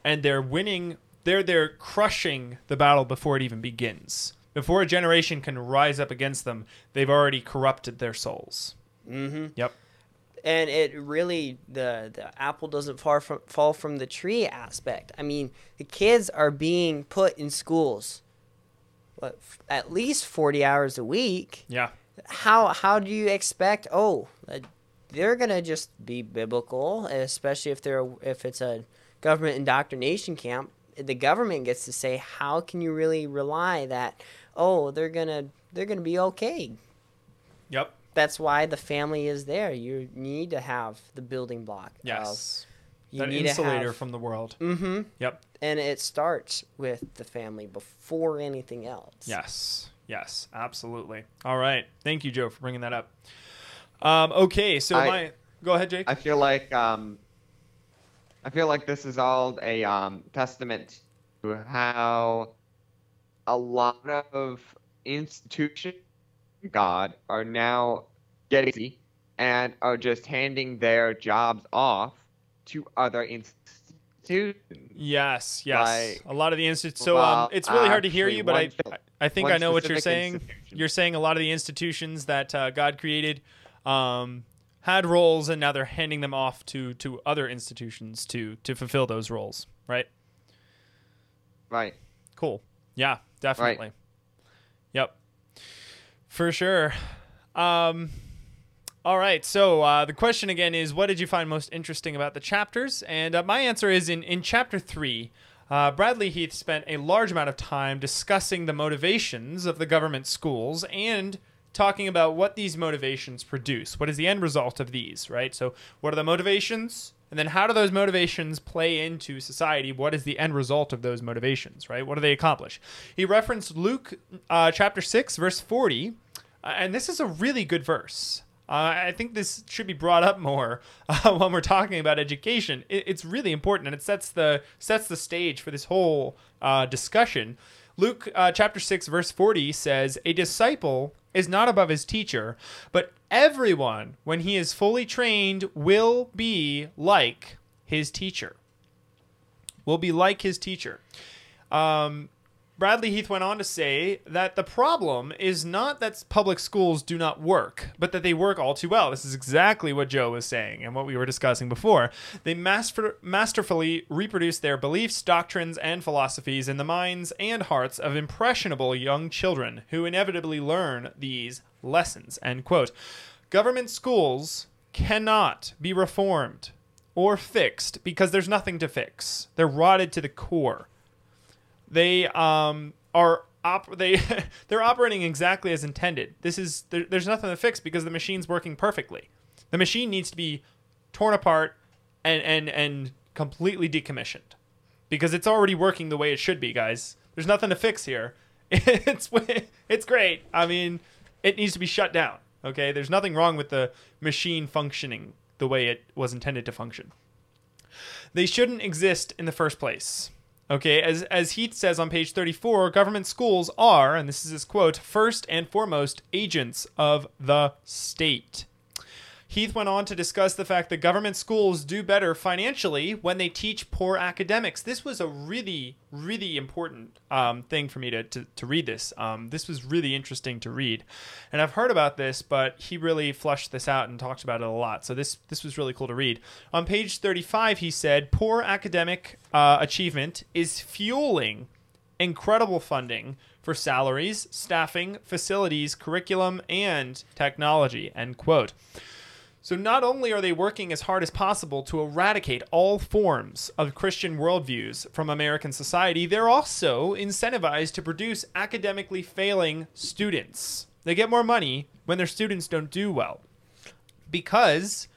and they're winning. They're they're crushing the battle before it even begins. Before a generation can rise up against them, they've already corrupted their souls. Mm-hmm. Yep and it really the the apple doesn't far from fall from the tree aspect. I mean, the kids are being put in schools, what at least forty hours a week. Yeah. how how do you expect? Oh, uh, they're gonna just be biblical, especially if they're if it's a government indoctrination camp. The government gets to say how can you really rely that? Oh, they're gonna they're gonna be okay. Yep. That's why the family is there. You need to have the building block. Yes. You that insulator to have, from the world. Mm-hmm. Yep. And it starts with the family before anything else. Yes. Yes. Absolutely. All right. Thank you, Joe, for bringing that up. Um, okay. So I- my go ahead, Jake. I feel like um, I feel like this is all a um, testament to how a lot of institutions, God, are now getting and are just handing their jobs off to other institutions. Yes, yes. Like, a lot of the institutions. So um, it's really hard to hear you, but I, thing- I think I know what you're saying. You're saying a lot of the institutions that uh, God created um, had roles, and now they're handing them off to to other institutions to to fulfill those roles. Right? Right. Cool. Yeah, definitely. Right. Yep. For sure. Um, all right. So uh, the question again is, what did you find most interesting about the chapters? And uh, my answer is in in chapter three. Uh, Bradley Heath spent a large amount of time discussing the motivations of the government schools and talking about what these motivations produce. What is the end result of these, right? So, what are the motivations? And then, how do those motivations play into society? What is the end result of those motivations, right? What do they accomplish? He referenced Luke uh, chapter 6, verse 40, uh, and this is a really good verse. Uh, I think this should be brought up more <laughs> uh, when we're talking about education. It, it's really important, and it sets the sets the stage for this whole uh, discussion. Luke uh, chapter six verse forty says, "A disciple is not above his teacher, but everyone, when he is fully trained, will be like his teacher. Will be like his teacher." Um, Bradley Heath went on to say that the problem is not that public schools do not work, but that they work all too well. This is exactly what Joe was saying and what we were discussing before. They master- masterfully reproduce their beliefs, doctrines, and philosophies in the minds and hearts of impressionable young children who inevitably learn these lessons. End quote. Government schools cannot be reformed or fixed because there's nothing to fix. They're rotted to the core they um are op- they <laughs> they're operating exactly as intended. This is there, there's nothing to fix because the machine's working perfectly. The machine needs to be torn apart and and and completely decommissioned because it's already working the way it should be, guys. There's nothing to fix here. <laughs> It's it's great. I mean, it needs to be shut down. Okay, there's nothing wrong with the machine functioning the way it was intended to function. They shouldn't exist in the first place. Okay, as, as Heath says on page 34, government schools are, and this is his quote, first and foremost agents of the state. Heath went on to discuss the fact that government schools do better financially when they teach poor academics. This was a really, really important um, thing for me to, to, to read this. Um, this was really interesting to read. And I've heard about this, but he really flushed this out and talked about it a lot. So this, this was really cool to read. On page 35, he said, Poor academic uh, achievement is fueling incredible funding for salaries, staffing, facilities, curriculum, and technology. End quote. So not only are they working as hard as possible to eradicate all forms of Christian worldviews from American society, they're also incentivized to produce academically failing students. They get more money when their students don't do well. Because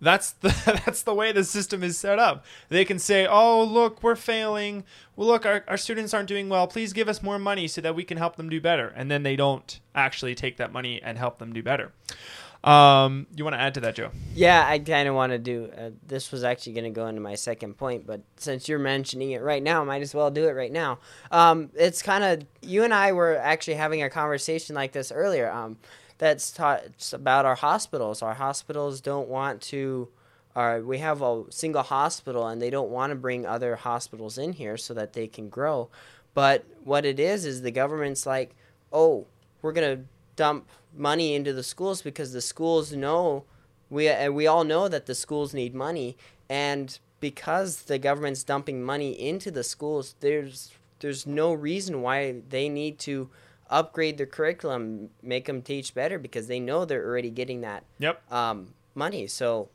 that's <laughs> the that's the way the system is set up. They can say, "Oh, look, we're failing. Well, look, our, our students aren't doing well. Please give us more money so that we can help them do better." And then they don't actually take that money and help them do better. Um, you want to add to that, Joe? Yeah, I kind of want to do. Uh, this was actually going to go into my second point, but since you're mentioning it right now, might as well do it right now. Um, it's kind of you and I were actually having a conversation like this earlier. Um, that's taught about our hospitals. Our hospitals don't want to. Our, we have a single hospital, and they don't want to bring other hospitals in here so that they can grow. But what it is is the government's like, oh, we're gonna dump money into the schools because the schools know we we all know that the schools need money and because the government's dumping money into the schools there's there's no reason why they need to upgrade their curriculum, make them teach better because they know they're already getting that Yep. um, money. So,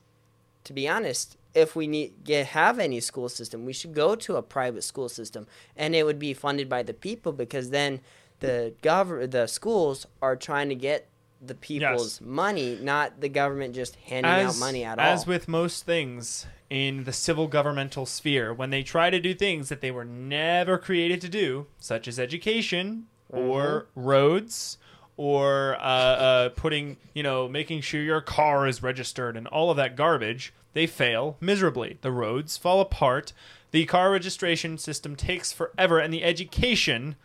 to be honest, if we need get, have any school system, we should go to a private school system, and it would be funded by the people because then the gov- the schools are trying to get the people's money, not the government just handing out money at all. as with most things in the civil governmental sphere, when they try to do things that they were never created to do, such as education or roads or uh, uh, putting, you know, making sure your car is registered and all of that garbage, they fail miserably. The roads fall apart. The car registration system takes forever, and the education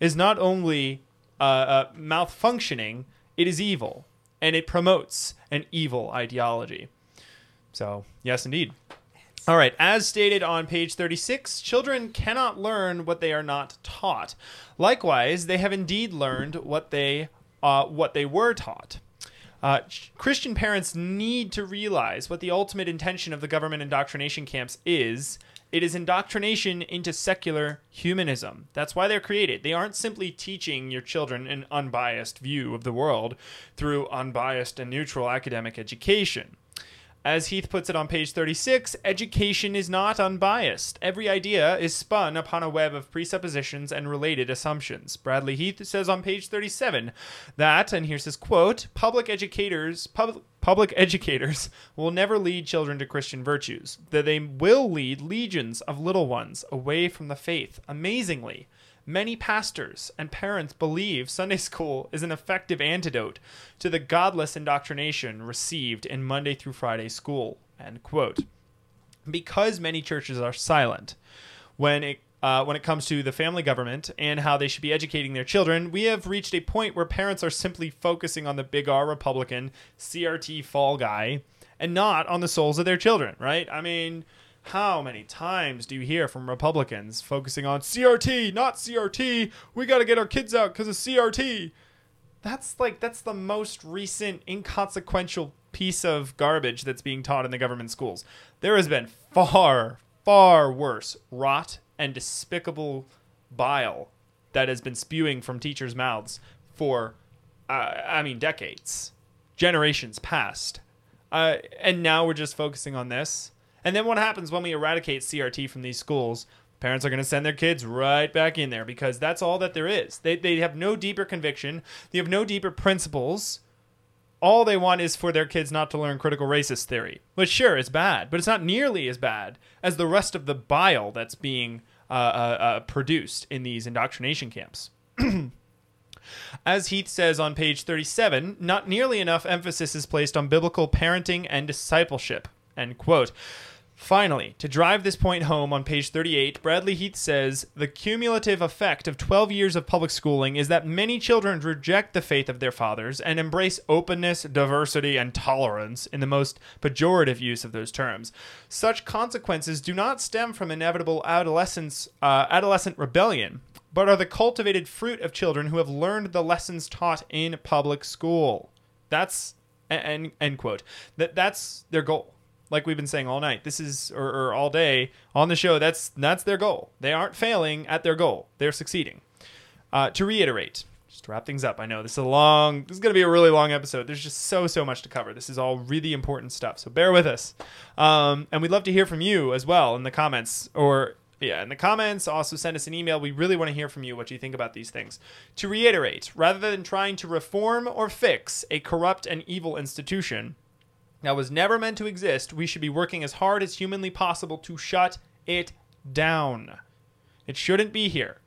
is not only uh, uh, malfunctioning, it is evil, and it promotes an evil ideology. So, yes, indeed. All right, as stated on page 36, children cannot learn what they are not taught. Likewise, they have indeed learned what they uh, what they were taught. Uh, Christian parents need to realize what the ultimate intention of the government indoctrination camps is. It is indoctrination into secular humanism. That's why they're created. They aren't simply teaching your children an unbiased view of the world through unbiased and neutral academic education. As Heath puts it on page 36, education is not unbiased. Every idea is spun upon a web of presuppositions and related assumptions. Bradley Heath says on page 37 that, and here's his quote, public educators, pub, public educators will never lead children to Christian virtues. That they will lead legions of little ones away from the faith. Amazingly, Many pastors and parents believe Sunday school is an effective antidote to the godless indoctrination received in Monday through Friday school. End quote. Because many churches are silent when it uh, when it comes to the family government and how they should be educating their children, we have reached a point where parents are simply focusing on the big R Republican CRT fall guy and not on the souls of their children, right? I mean, how many times do you hear from Republicans focusing on CRT, not CRT? We got to get our kids out because of CRT. That's like that's the most recent inconsequential piece of garbage that's being taught in the government schools. There has been far, far worse rot and despicable bile that has been spewing from teachers' mouths for, uh, I mean, decades, generations past. Uh, and now we're just focusing on this. And then what happens when we eradicate CRT from these schools? Parents are going to send their kids right back in there because that's all that there is. They, they have no deeper conviction, they have no deeper principles. All they want is for their kids not to learn critical racist theory, which sure is bad, but it's not nearly as bad as the rest of the bile that's being uh, uh, uh, produced in these indoctrination camps. <clears throat> As Heath says on page 37, not nearly enough emphasis is placed on biblical parenting and discipleship. End quote. Finally, to drive this point home on page 38, Bradley Heath says the cumulative effect of 12 years of public schooling is that many children reject the faith of their fathers and embrace openness, diversity, and tolerance in the most pejorative use of those terms. Such consequences do not stem from inevitable adolescence, uh, adolescent rebellion, but are the cultivated fruit of children who have learned the lessons taught in public school. That's end, end quote. That that's their goal. Like we've been saying all night, this is or, or all day on the show. That's that's their goal. They aren't failing at their goal. They're succeeding. Uh, to reiterate, just to wrap things up. I know this is a long. This is going to be a really long episode. There's just so so much to cover. This is all really important stuff. So bear with us. Um, and we'd love to hear from you as well in the comments or yeah, in the comments, also send us an email. We really want to hear from you what you think about these things. To reiterate, rather than trying to reform or fix a corrupt and evil institution that was never meant to exist, we should be working as hard as humanly possible to shut it down. It shouldn't be here.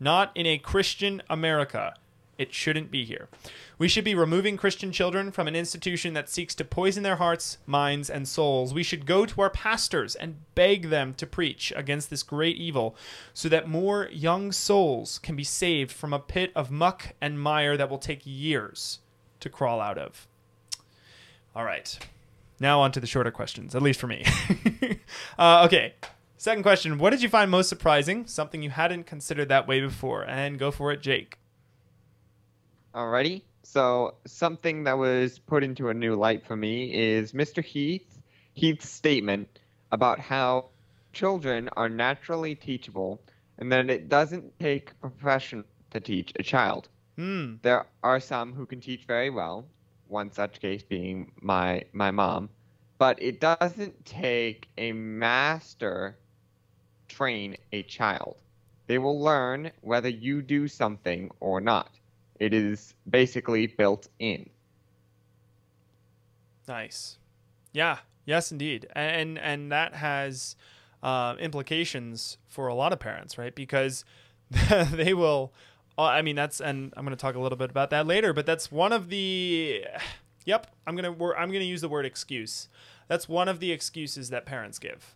Not in a Christian America. It shouldn't be here. We should be removing Christian children from an institution that seeks to poison their hearts, minds, and souls. We should go to our pastors and beg them to preach against this great evil so that more young souls can be saved from a pit of muck and mire that will take years to crawl out of. All right. Now on to the shorter questions, at least for me. <laughs> uh, okay. Second question What did you find most surprising? Something you hadn't considered that way before? And go for it, Jake. Alrighty. So something that was put into a new light for me is Mr. Heath Heath's statement about how children are naturally teachable and that it doesn't take a profession to teach a child. Hmm. There are some who can teach very well, one such case being my my mom, but it doesn't take a master train a child. They will learn whether you do something or not. It is basically built in. Nice. Yeah. Yes, indeed. And and that has uh, implications for a lot of parents, right? Because <laughs> they will. Uh, I mean, that's and I'm going to talk a little bit about that later. But that's one of the. <sighs> Yep, I'm gonna I'm gonna use the word excuse. That's one of the excuses that parents give.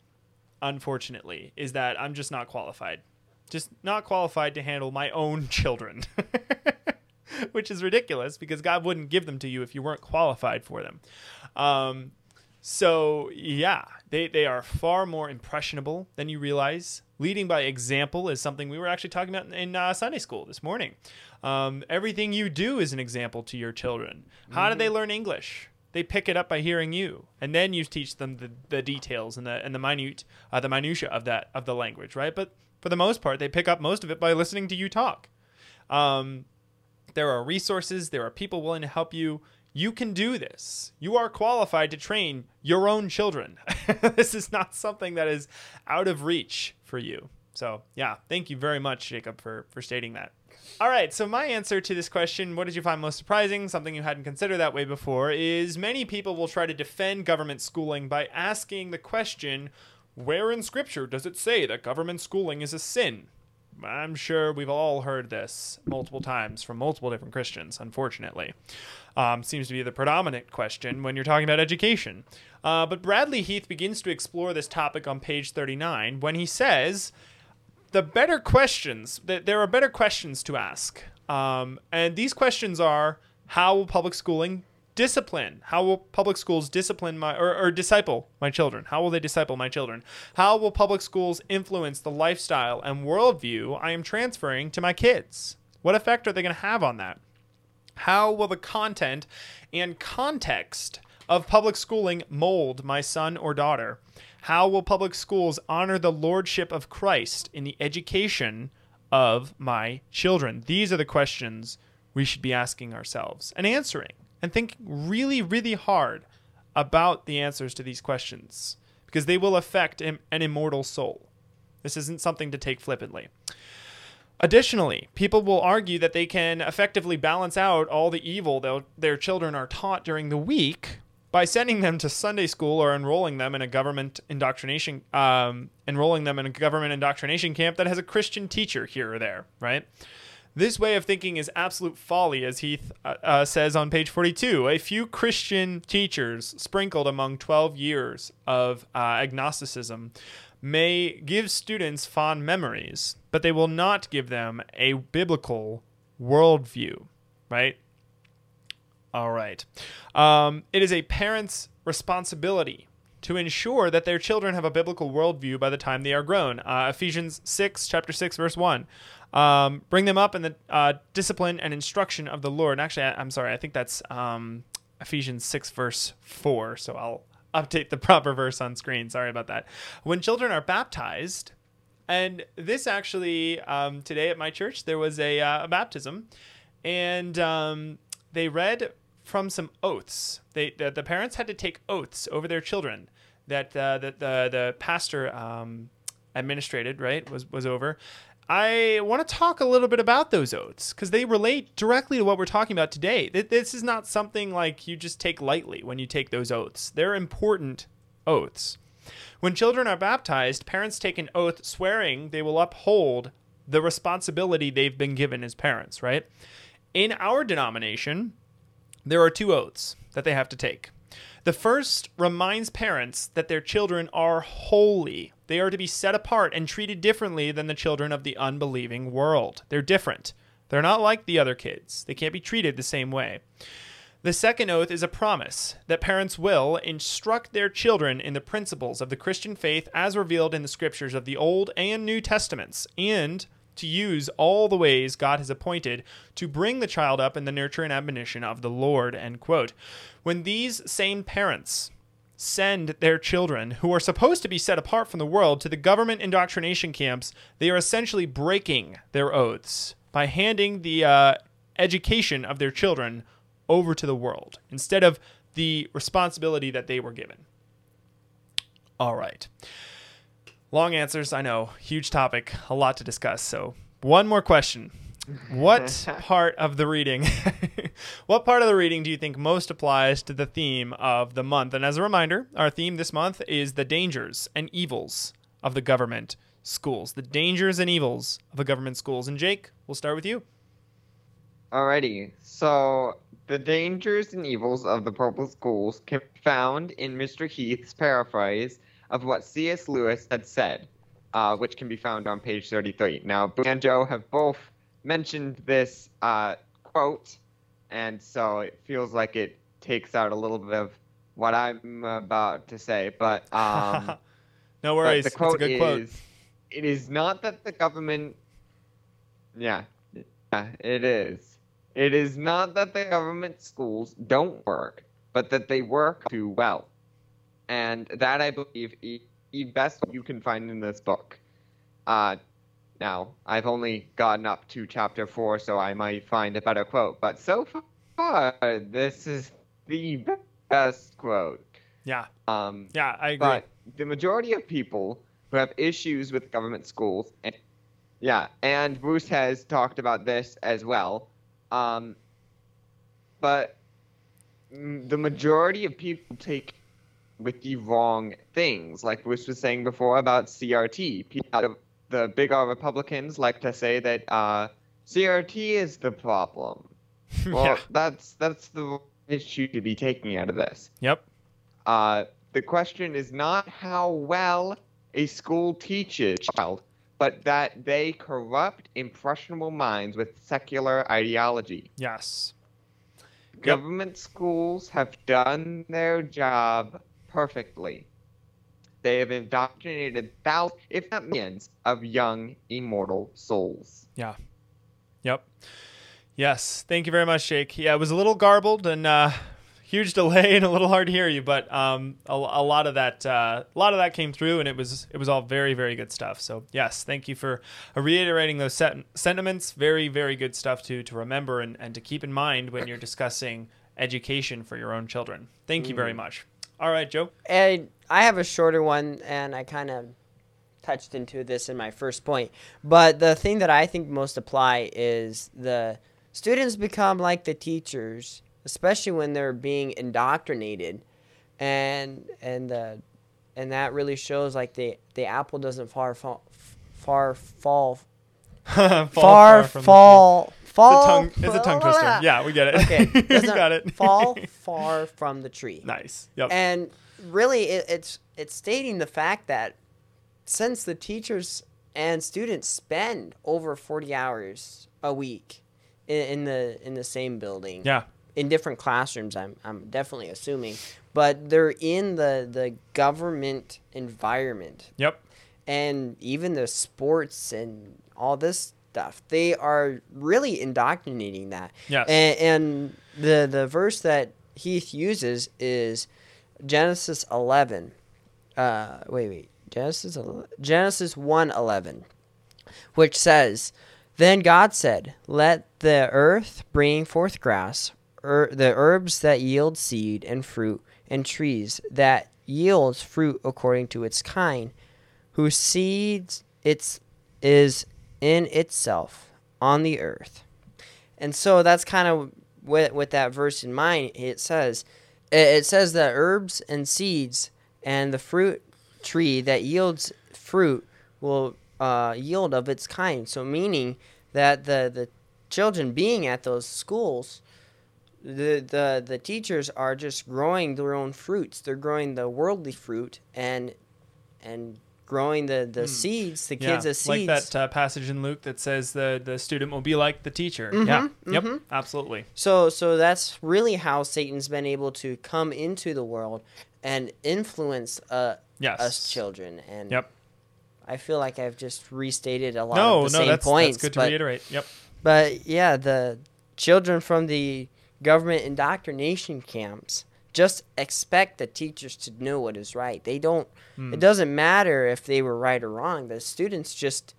Unfortunately, is that I'm just not qualified, just not qualified to handle my own <laughs> children. <laughs> which is ridiculous because God wouldn't give them to you if you weren't qualified for them. Um, so yeah, they they are far more impressionable than you realize. Leading by example is something we were actually talking about in uh, Sunday school this morning. Um, everything you do is an example to your children. How do they learn English? They pick it up by hearing you, and then you teach them the, the details and the and the minute uh, the minutia of that of the language, right? But for the most part, they pick up most of it by listening to you talk. Um, there are resources, there are people willing to help you. You can do this. You are qualified to train your own children. <laughs> this is not something that is out of reach for you. So, yeah, thank you very much, Jacob, for, for stating that. All right, so my answer to this question, what did you find most surprising, something you hadn't considered that way before, is many people will try to defend government schooling by asking the question, where in Scripture does it say that government schooling is a sin? I'm sure we've all heard this multiple times from multiple different Christians, unfortunately. Um, seems to be the predominant question when you're talking about education. Uh, but Bradley Heath begins to explore this topic on page 39 when he says the better questions, that there are better questions to ask. Um, and these questions are how will public schooling discipline? How will public schools discipline my or, or disciple my children? How will they disciple my children? How will public schools influence the lifestyle and worldview I am transferring to my kids? What effect are they going to have on that? How will the content and context of public schooling mold my son or daughter? How will public schools honor the lordship of Christ in the education of my children? These are the questions we should be asking ourselves and answering and think really, really hard about the answers to these questions because they will affect an immortal soul. This isn't something to take flippantly. Additionally, people will argue that they can effectively balance out all the evil their children are taught during the week by sending them to Sunday school or enrolling them in a government indoctrination, um, enrolling them in a government indoctrination camp that has a Christian teacher here or there, right? This way of thinking is absolute folly, as Heath uh, uh, says on page 42. A few Christian teachers sprinkled among 12 years of uh, agnosticism may give students fond memories, but they will not give them a biblical worldview, right? All right. Um, it is a parent's responsibility to ensure that their children have a biblical worldview by the time they are grown. Uh, Ephesians 6, chapter 6, verse 1. Um, bring them up in the uh, discipline and instruction of the Lord. Actually, I, am sorry, I think that's um, Ephesians 6, verse 4. So I'll update the <laughs> proper verse on screen. Sorry about that. When children are baptized, and this actually, um, today at my church, there was a, uh, a baptism, and um, they read from some oaths. They the, the, parents had to take oaths over their children that uh, that the the pastor um, administrated right was was over. I want to talk a little bit about those oaths because they relate directly to what we're talking about today. This is not something like you just take lightly when you take those oaths. They're important oaths. When children are baptized, parents take an oath swearing they will uphold the responsibility they've been given as parents, right? In our denomination, there are two oaths that they have to take. The first reminds parents that their children are holy. They are to be set apart and treated differently than the children of the unbelieving world. They're different. They're not like the other kids. They can't be treated the same way. The second oath is a promise that parents will instruct their children in the principles of the Christian faith as revealed in the scriptures of the Old and New Testaments and to use all the ways God has appointed to bring the child up in the nurture and admonition of the Lord. End quote. When these same parents send their children, who are supposed to be set apart from the world, to the government indoctrination camps, they are essentially breaking their oaths by handing the uh, education of their children over to the world instead of the responsibility that they were given. All right. Long answers, I know. Huge topic, a lot to discuss. So, one more question. What <laughs> part of the reading <laughs> what part of the reading do you think most applies to the theme of the month? And as a reminder, our theme this month is the dangers and evils of the government schools. The dangers and evils of the government schools. And Jake, we'll start with you. Alrighty. So the dangers and evils of the purple schools can be found in Mr. Heath's paraphrase of what C.S. Lewis had said, uh, which can be found on page 33. Now, Boo and Joe have both mentioned this uh, quote, and so it feels like it takes out a little bit of what I'm about to say. But <laughs> um, no but worries. the quote it's a good is, quote. "It is not that the government." Yeah, yeah, it is. It is not that the government schools don't work, but that they work too well, and that I believe is the best you can find in this book. Uh, now I've only gotten up to chapter four, so I might find a better quote. But so far, this is the best quote. Yeah. Um, Yeah, I agree. but the majority of people who have issues with government schools, and, yeah, and Bruce has talked about this as well. Um, but the majority of people take with the wrong things, like Bruce was saying before about CRT. People, the big R Republicans like to say that uh, CRT is the problem. <laughs> Well, yeah. that's that's the issue to be taking out of this. Yep. Uh, the question is not how well a school teaches a child, but that they corrupt impressionable minds with secular ideology. Yes. Government schools have done their job perfectly. They have indoctrinated thousands, if not millions, of young, immortal souls. Yeah. Yep. Yes. Thank you very much, Jake. Yeah, it was a little garbled and uh, huge delay and a little hard to hear you, but um, a, a lot of that, uh, a lot of that came through, and it was it was all very very good stuff. So yes, thank you for reiterating those set- sentiments. Very very good stuff to to remember and, and to keep in mind when you're discussing education for your own children. Thank you very much. All right, Joe. And I have a shorter one, and I kind of touched into this in my first point. But the thing that I think most apply is the students become like the teachers, especially when they're being indoctrinated, and and the and that really shows like the the apple doesn't far <laughs> fall far fall Fall far from the fall fall. It's a tongue, it's a tongue twister. <laughs> Yeah, we get it. Okay, <laughs> got it. fall far from the tree. nice. Yep. And really, it, it's it's stating the fact that since the teachers and students spend over forty hours a week in, in the in the same building, yeah. in different classrooms, I'm I'm definitely assuming, but they're in the the government environment Yep. and even the sports and all this stuff they are really indoctrinating that Yes. and, and the the verse that heath uses is genesis 11 uh wait wait genesis 11, genesis 1 11 which says then god said let the earth bring forth grass er, the herbs that yield seed and fruit and trees that yields fruit according to its kind whose seeds its is in itself on the earth. And so that's kind of with, with that verse in mind. It says, it, says that herbs and seeds and the fruit tree that yields fruit will uh, yield of its kind. So meaning that the the children being at those schools, the the the teachers are just growing their own fruits. They're growing the worldly fruit and and growing the the seeds, the kids as like seeds. that uh, passage in Luke that says the the student will be like the teacher. Mhm, Yeah. Yep. mhm. Absolutely. So so that's really how Satan's been able to come into the world and influence uh, Yes. us children. And Yep. I feel like I've just restated a lot No, of the no, same that's points. that's good to but, reiterate. Yep. but yeah, the children from the government indoctrination camps just expect the teachers to know what is right. They don't. Hmm. It doesn't matter if they were right or wrong. The students just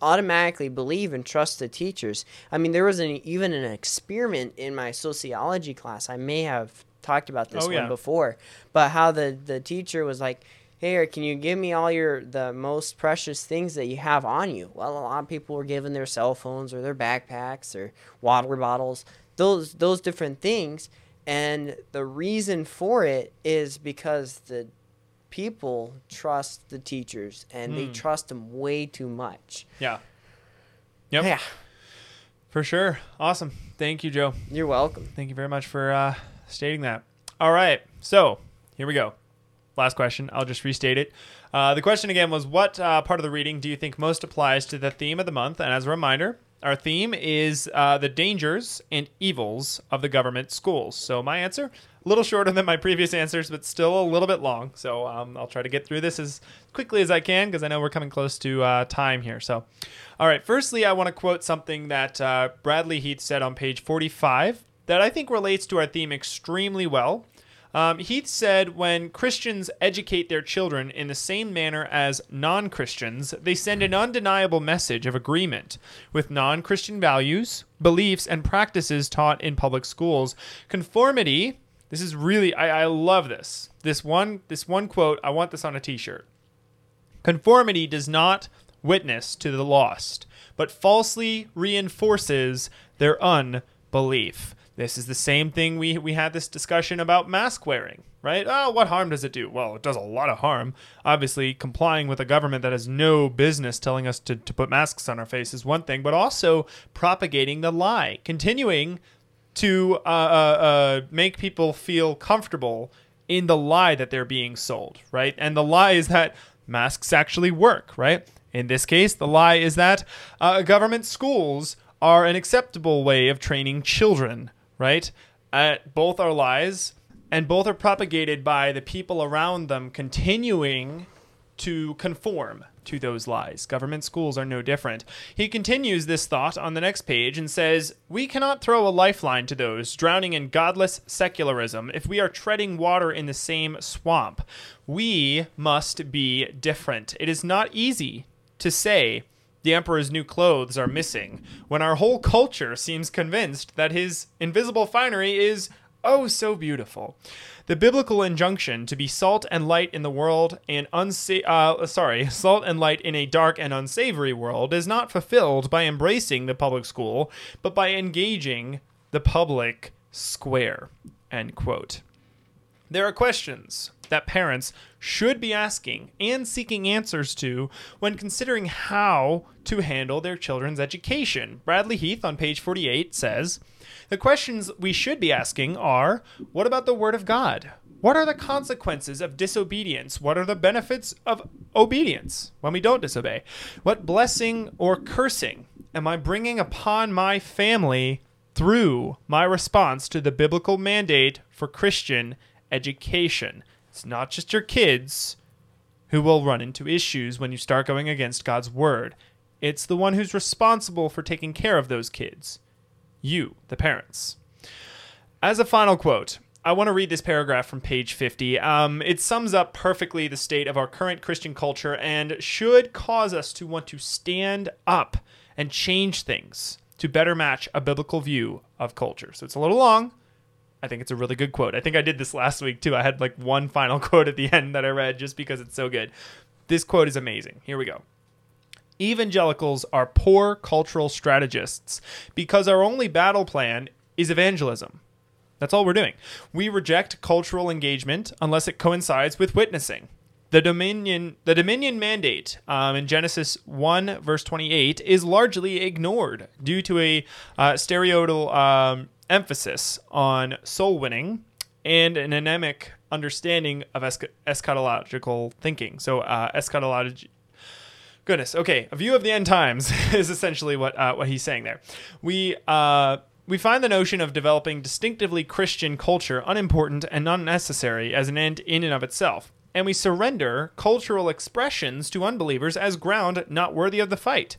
automatically believe and trust the teachers. I mean, there was an, even an experiment in my sociology class. I may have talked about this Oh, one yeah. before, but how the the teacher was like, "Hey, can you give me all your the most precious things that you have on you?" Well, a lot of people were given their cell phones or their backpacks or water bottles, those those different things, and the reason for it is because the people trust the teachers and they Hmm. trust them way too much. Yeah. Yep. Yeah, For sure. Awesome. Thank you, Joe. you're welcome. Thank you very much for uh, stating that. All right. So here we go. Last question. I'll just restate it. Uh, the question again was What uh, part of the reading do you think most applies to the theme of the month? And as a reminder, our theme is uh, the dangers and evils of the government schools. So my answer, a little shorter than my previous answers, but still a little bit long. So um, I'll try to get through this as quickly as I can because I know we're coming close to uh, time here. So, all right. Firstly, I want to quote something that uh, Bradley Heath said on page 45 that I think relates to our theme extremely well. Um, Heath said when Christians educate their children in the same manner as non Christians, they send an undeniable message of agreement with non Christian values, beliefs, and practices taught in public schools. Conformity, this is really, I, I love this. This one, this one quote, I want this on a t shirt. Conformity does not witness to the lost, but falsely reinforces their unbelief. This is the same thing we, we had this discussion about mask wearing, right? Oh, what harm does it do? Well, it does a lot of harm. Obviously, complying with a government that has no business telling us to, to put masks on our face is one thing, but also propagating the lie, continuing to uh, uh, uh, make people feel comfortable in the lie that they're being sold, right? And the lie is that masks actually work, right? In this case, the lie is that uh, government schools are an acceptable way of training children, right? Uh, both are lies, and both are propagated by the people around them continuing to conform to those lies. Government schools are no different. He continues this thought on the next page and says, We cannot throw a lifeline to those drowning in godless secularism if we are treading water in the same swamp. We must be different. It is not easy to say the emperor's new clothes are missing when our whole culture seems convinced that his invisible finery is oh so beautiful. The biblical injunction to be salt and light in the world and unsa- uh, sorry, <laughs> salt and light in a dark and unsavory world is not fulfilled by embracing the public school, but by engaging the public square. End quote. There are questions that parents should be asking and seeking answers to when considering how to handle their children's education. Bradley Heath on page 48 says The questions we should be asking are What about the Word of God? What are the consequences of disobedience? What are the benefits of obedience when we don't disobey? What blessing or cursing am I bringing upon my family through my response to the biblical mandate for Christian education. It's not just your kids who will run into issues when you start going against God's word. It's the one who's responsible for taking care of those kids. You, the parents. As a final quote, I want to read this paragraph from page 50. Um, it sums up perfectly the state of our current Christian culture and should cause us to want to stand up and change things to better match a biblical view of culture. So it's a little long. I think it's a really good quote. I think I did this last week too. I had like one final <laughs> quote at the end that I read just because it's so good. This quote is amazing. Here we go. Evangelicals are poor cultural strategists because our only battle plan is evangelism. That's all we're doing. We reject cultural engagement unless it coincides with witnessing. The dominion, the dominion mandate um, in Genesis one verse twenty eight is largely ignored due to a uh, stereotypal um, emphasis on soul winning and an anemic understanding of esch- eschatological thinking. So, uh, eschatology. Goodness. Okay, a view of the end times <laughs> is essentially what uh, what he's saying there. We uh, we find the notion of developing distinctively Christian culture unimportant and unnecessary as an end in and of itself, and we surrender cultural expressions to unbelievers as ground not worthy of the fight.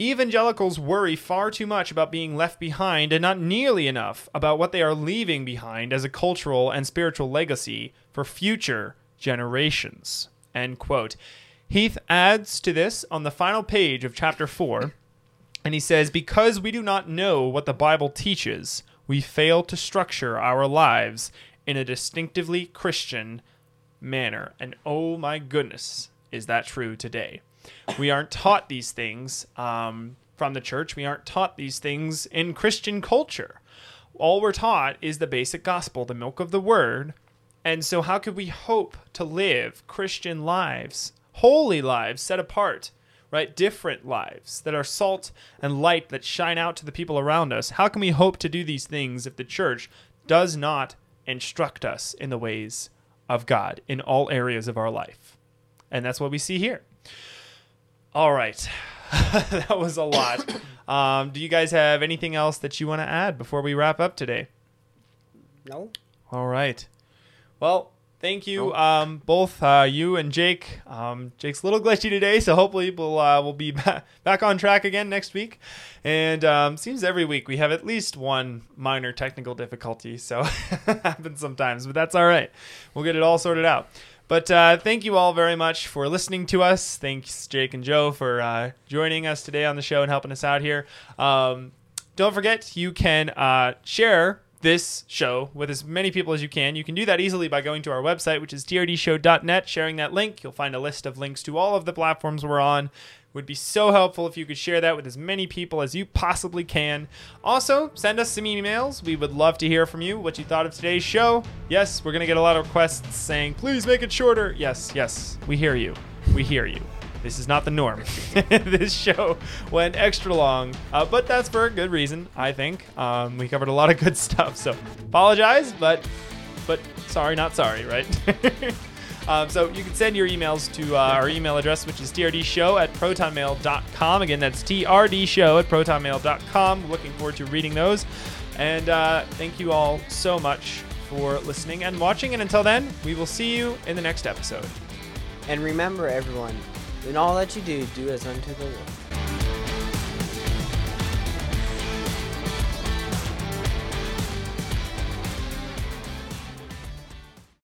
Evangelicals worry far too much about being left behind and not nearly enough about what they are leaving behind as a cultural and spiritual legacy for future generations. End quote. Heath adds to this on the final page of chapter 4, and he says, Because we do not know what the Bible teaches, we fail to structure our lives in a distinctively Christian manner. And oh my goodness, is that true today? We aren't taught these things um, from the church, we aren't taught these things in Christian culture. All we're taught is the basic gospel, the milk of the word. And so, how could we hope to live Christian lives holy lives set apart, right? Different lives that are salt and light that shine out to the people around us. How can we hope to do these things if the church does not instruct us in the ways of God in all areas of our life? And that's what we see here. All right. <laughs> that was a lot. <coughs> Um, do you guys have anything else that you want to add before we wrap up today? No. All right. Well, thank you, um, both uh, you and Jake. Um, Jake's a little glitchy today, so hopefully we'll uh, we'll be <laughs> ba- back on track again next week. And um, seems every week we have at least one minor technical difficulty, so <laughs> happens sometimes, but that's all right. We'll get it all sorted out. But uh, thank you all very much for listening to us. Thanks, Jake and Joe, for uh, joining us today on the show and helping us out here. Um, don't forget, you can uh, share this show with as many people as you can. You can do that easily by going to our website, which is trdshow.net, sharing that link. You'll find a list of links to all of the platforms we're on. Would be so helpful if you could share that with as many people as you possibly can. Also, send us some emails. We would love to hear from you what you thought of today's show. Yes, we're going to get a lot of requests saying, please make it shorter. Yes, yes, we hear you. We hear you. This is not the norm. <laughs> this show went extra long, uh, but that's for a good reason, I think. Um, we covered a lot of good <laughs> stuff, so apologize, but but sorry, not sorry, right? <laughs> um, so you can send your emails to uh, our email address, which is trdshow at protonmail.com. Again, that's trdshow at protonmail.com. Looking forward to reading those. And uh, thank you all so much for listening and watching. And until then, we will see you in the next episode. And remember, everyone, in all that you do, do as unto the Lord.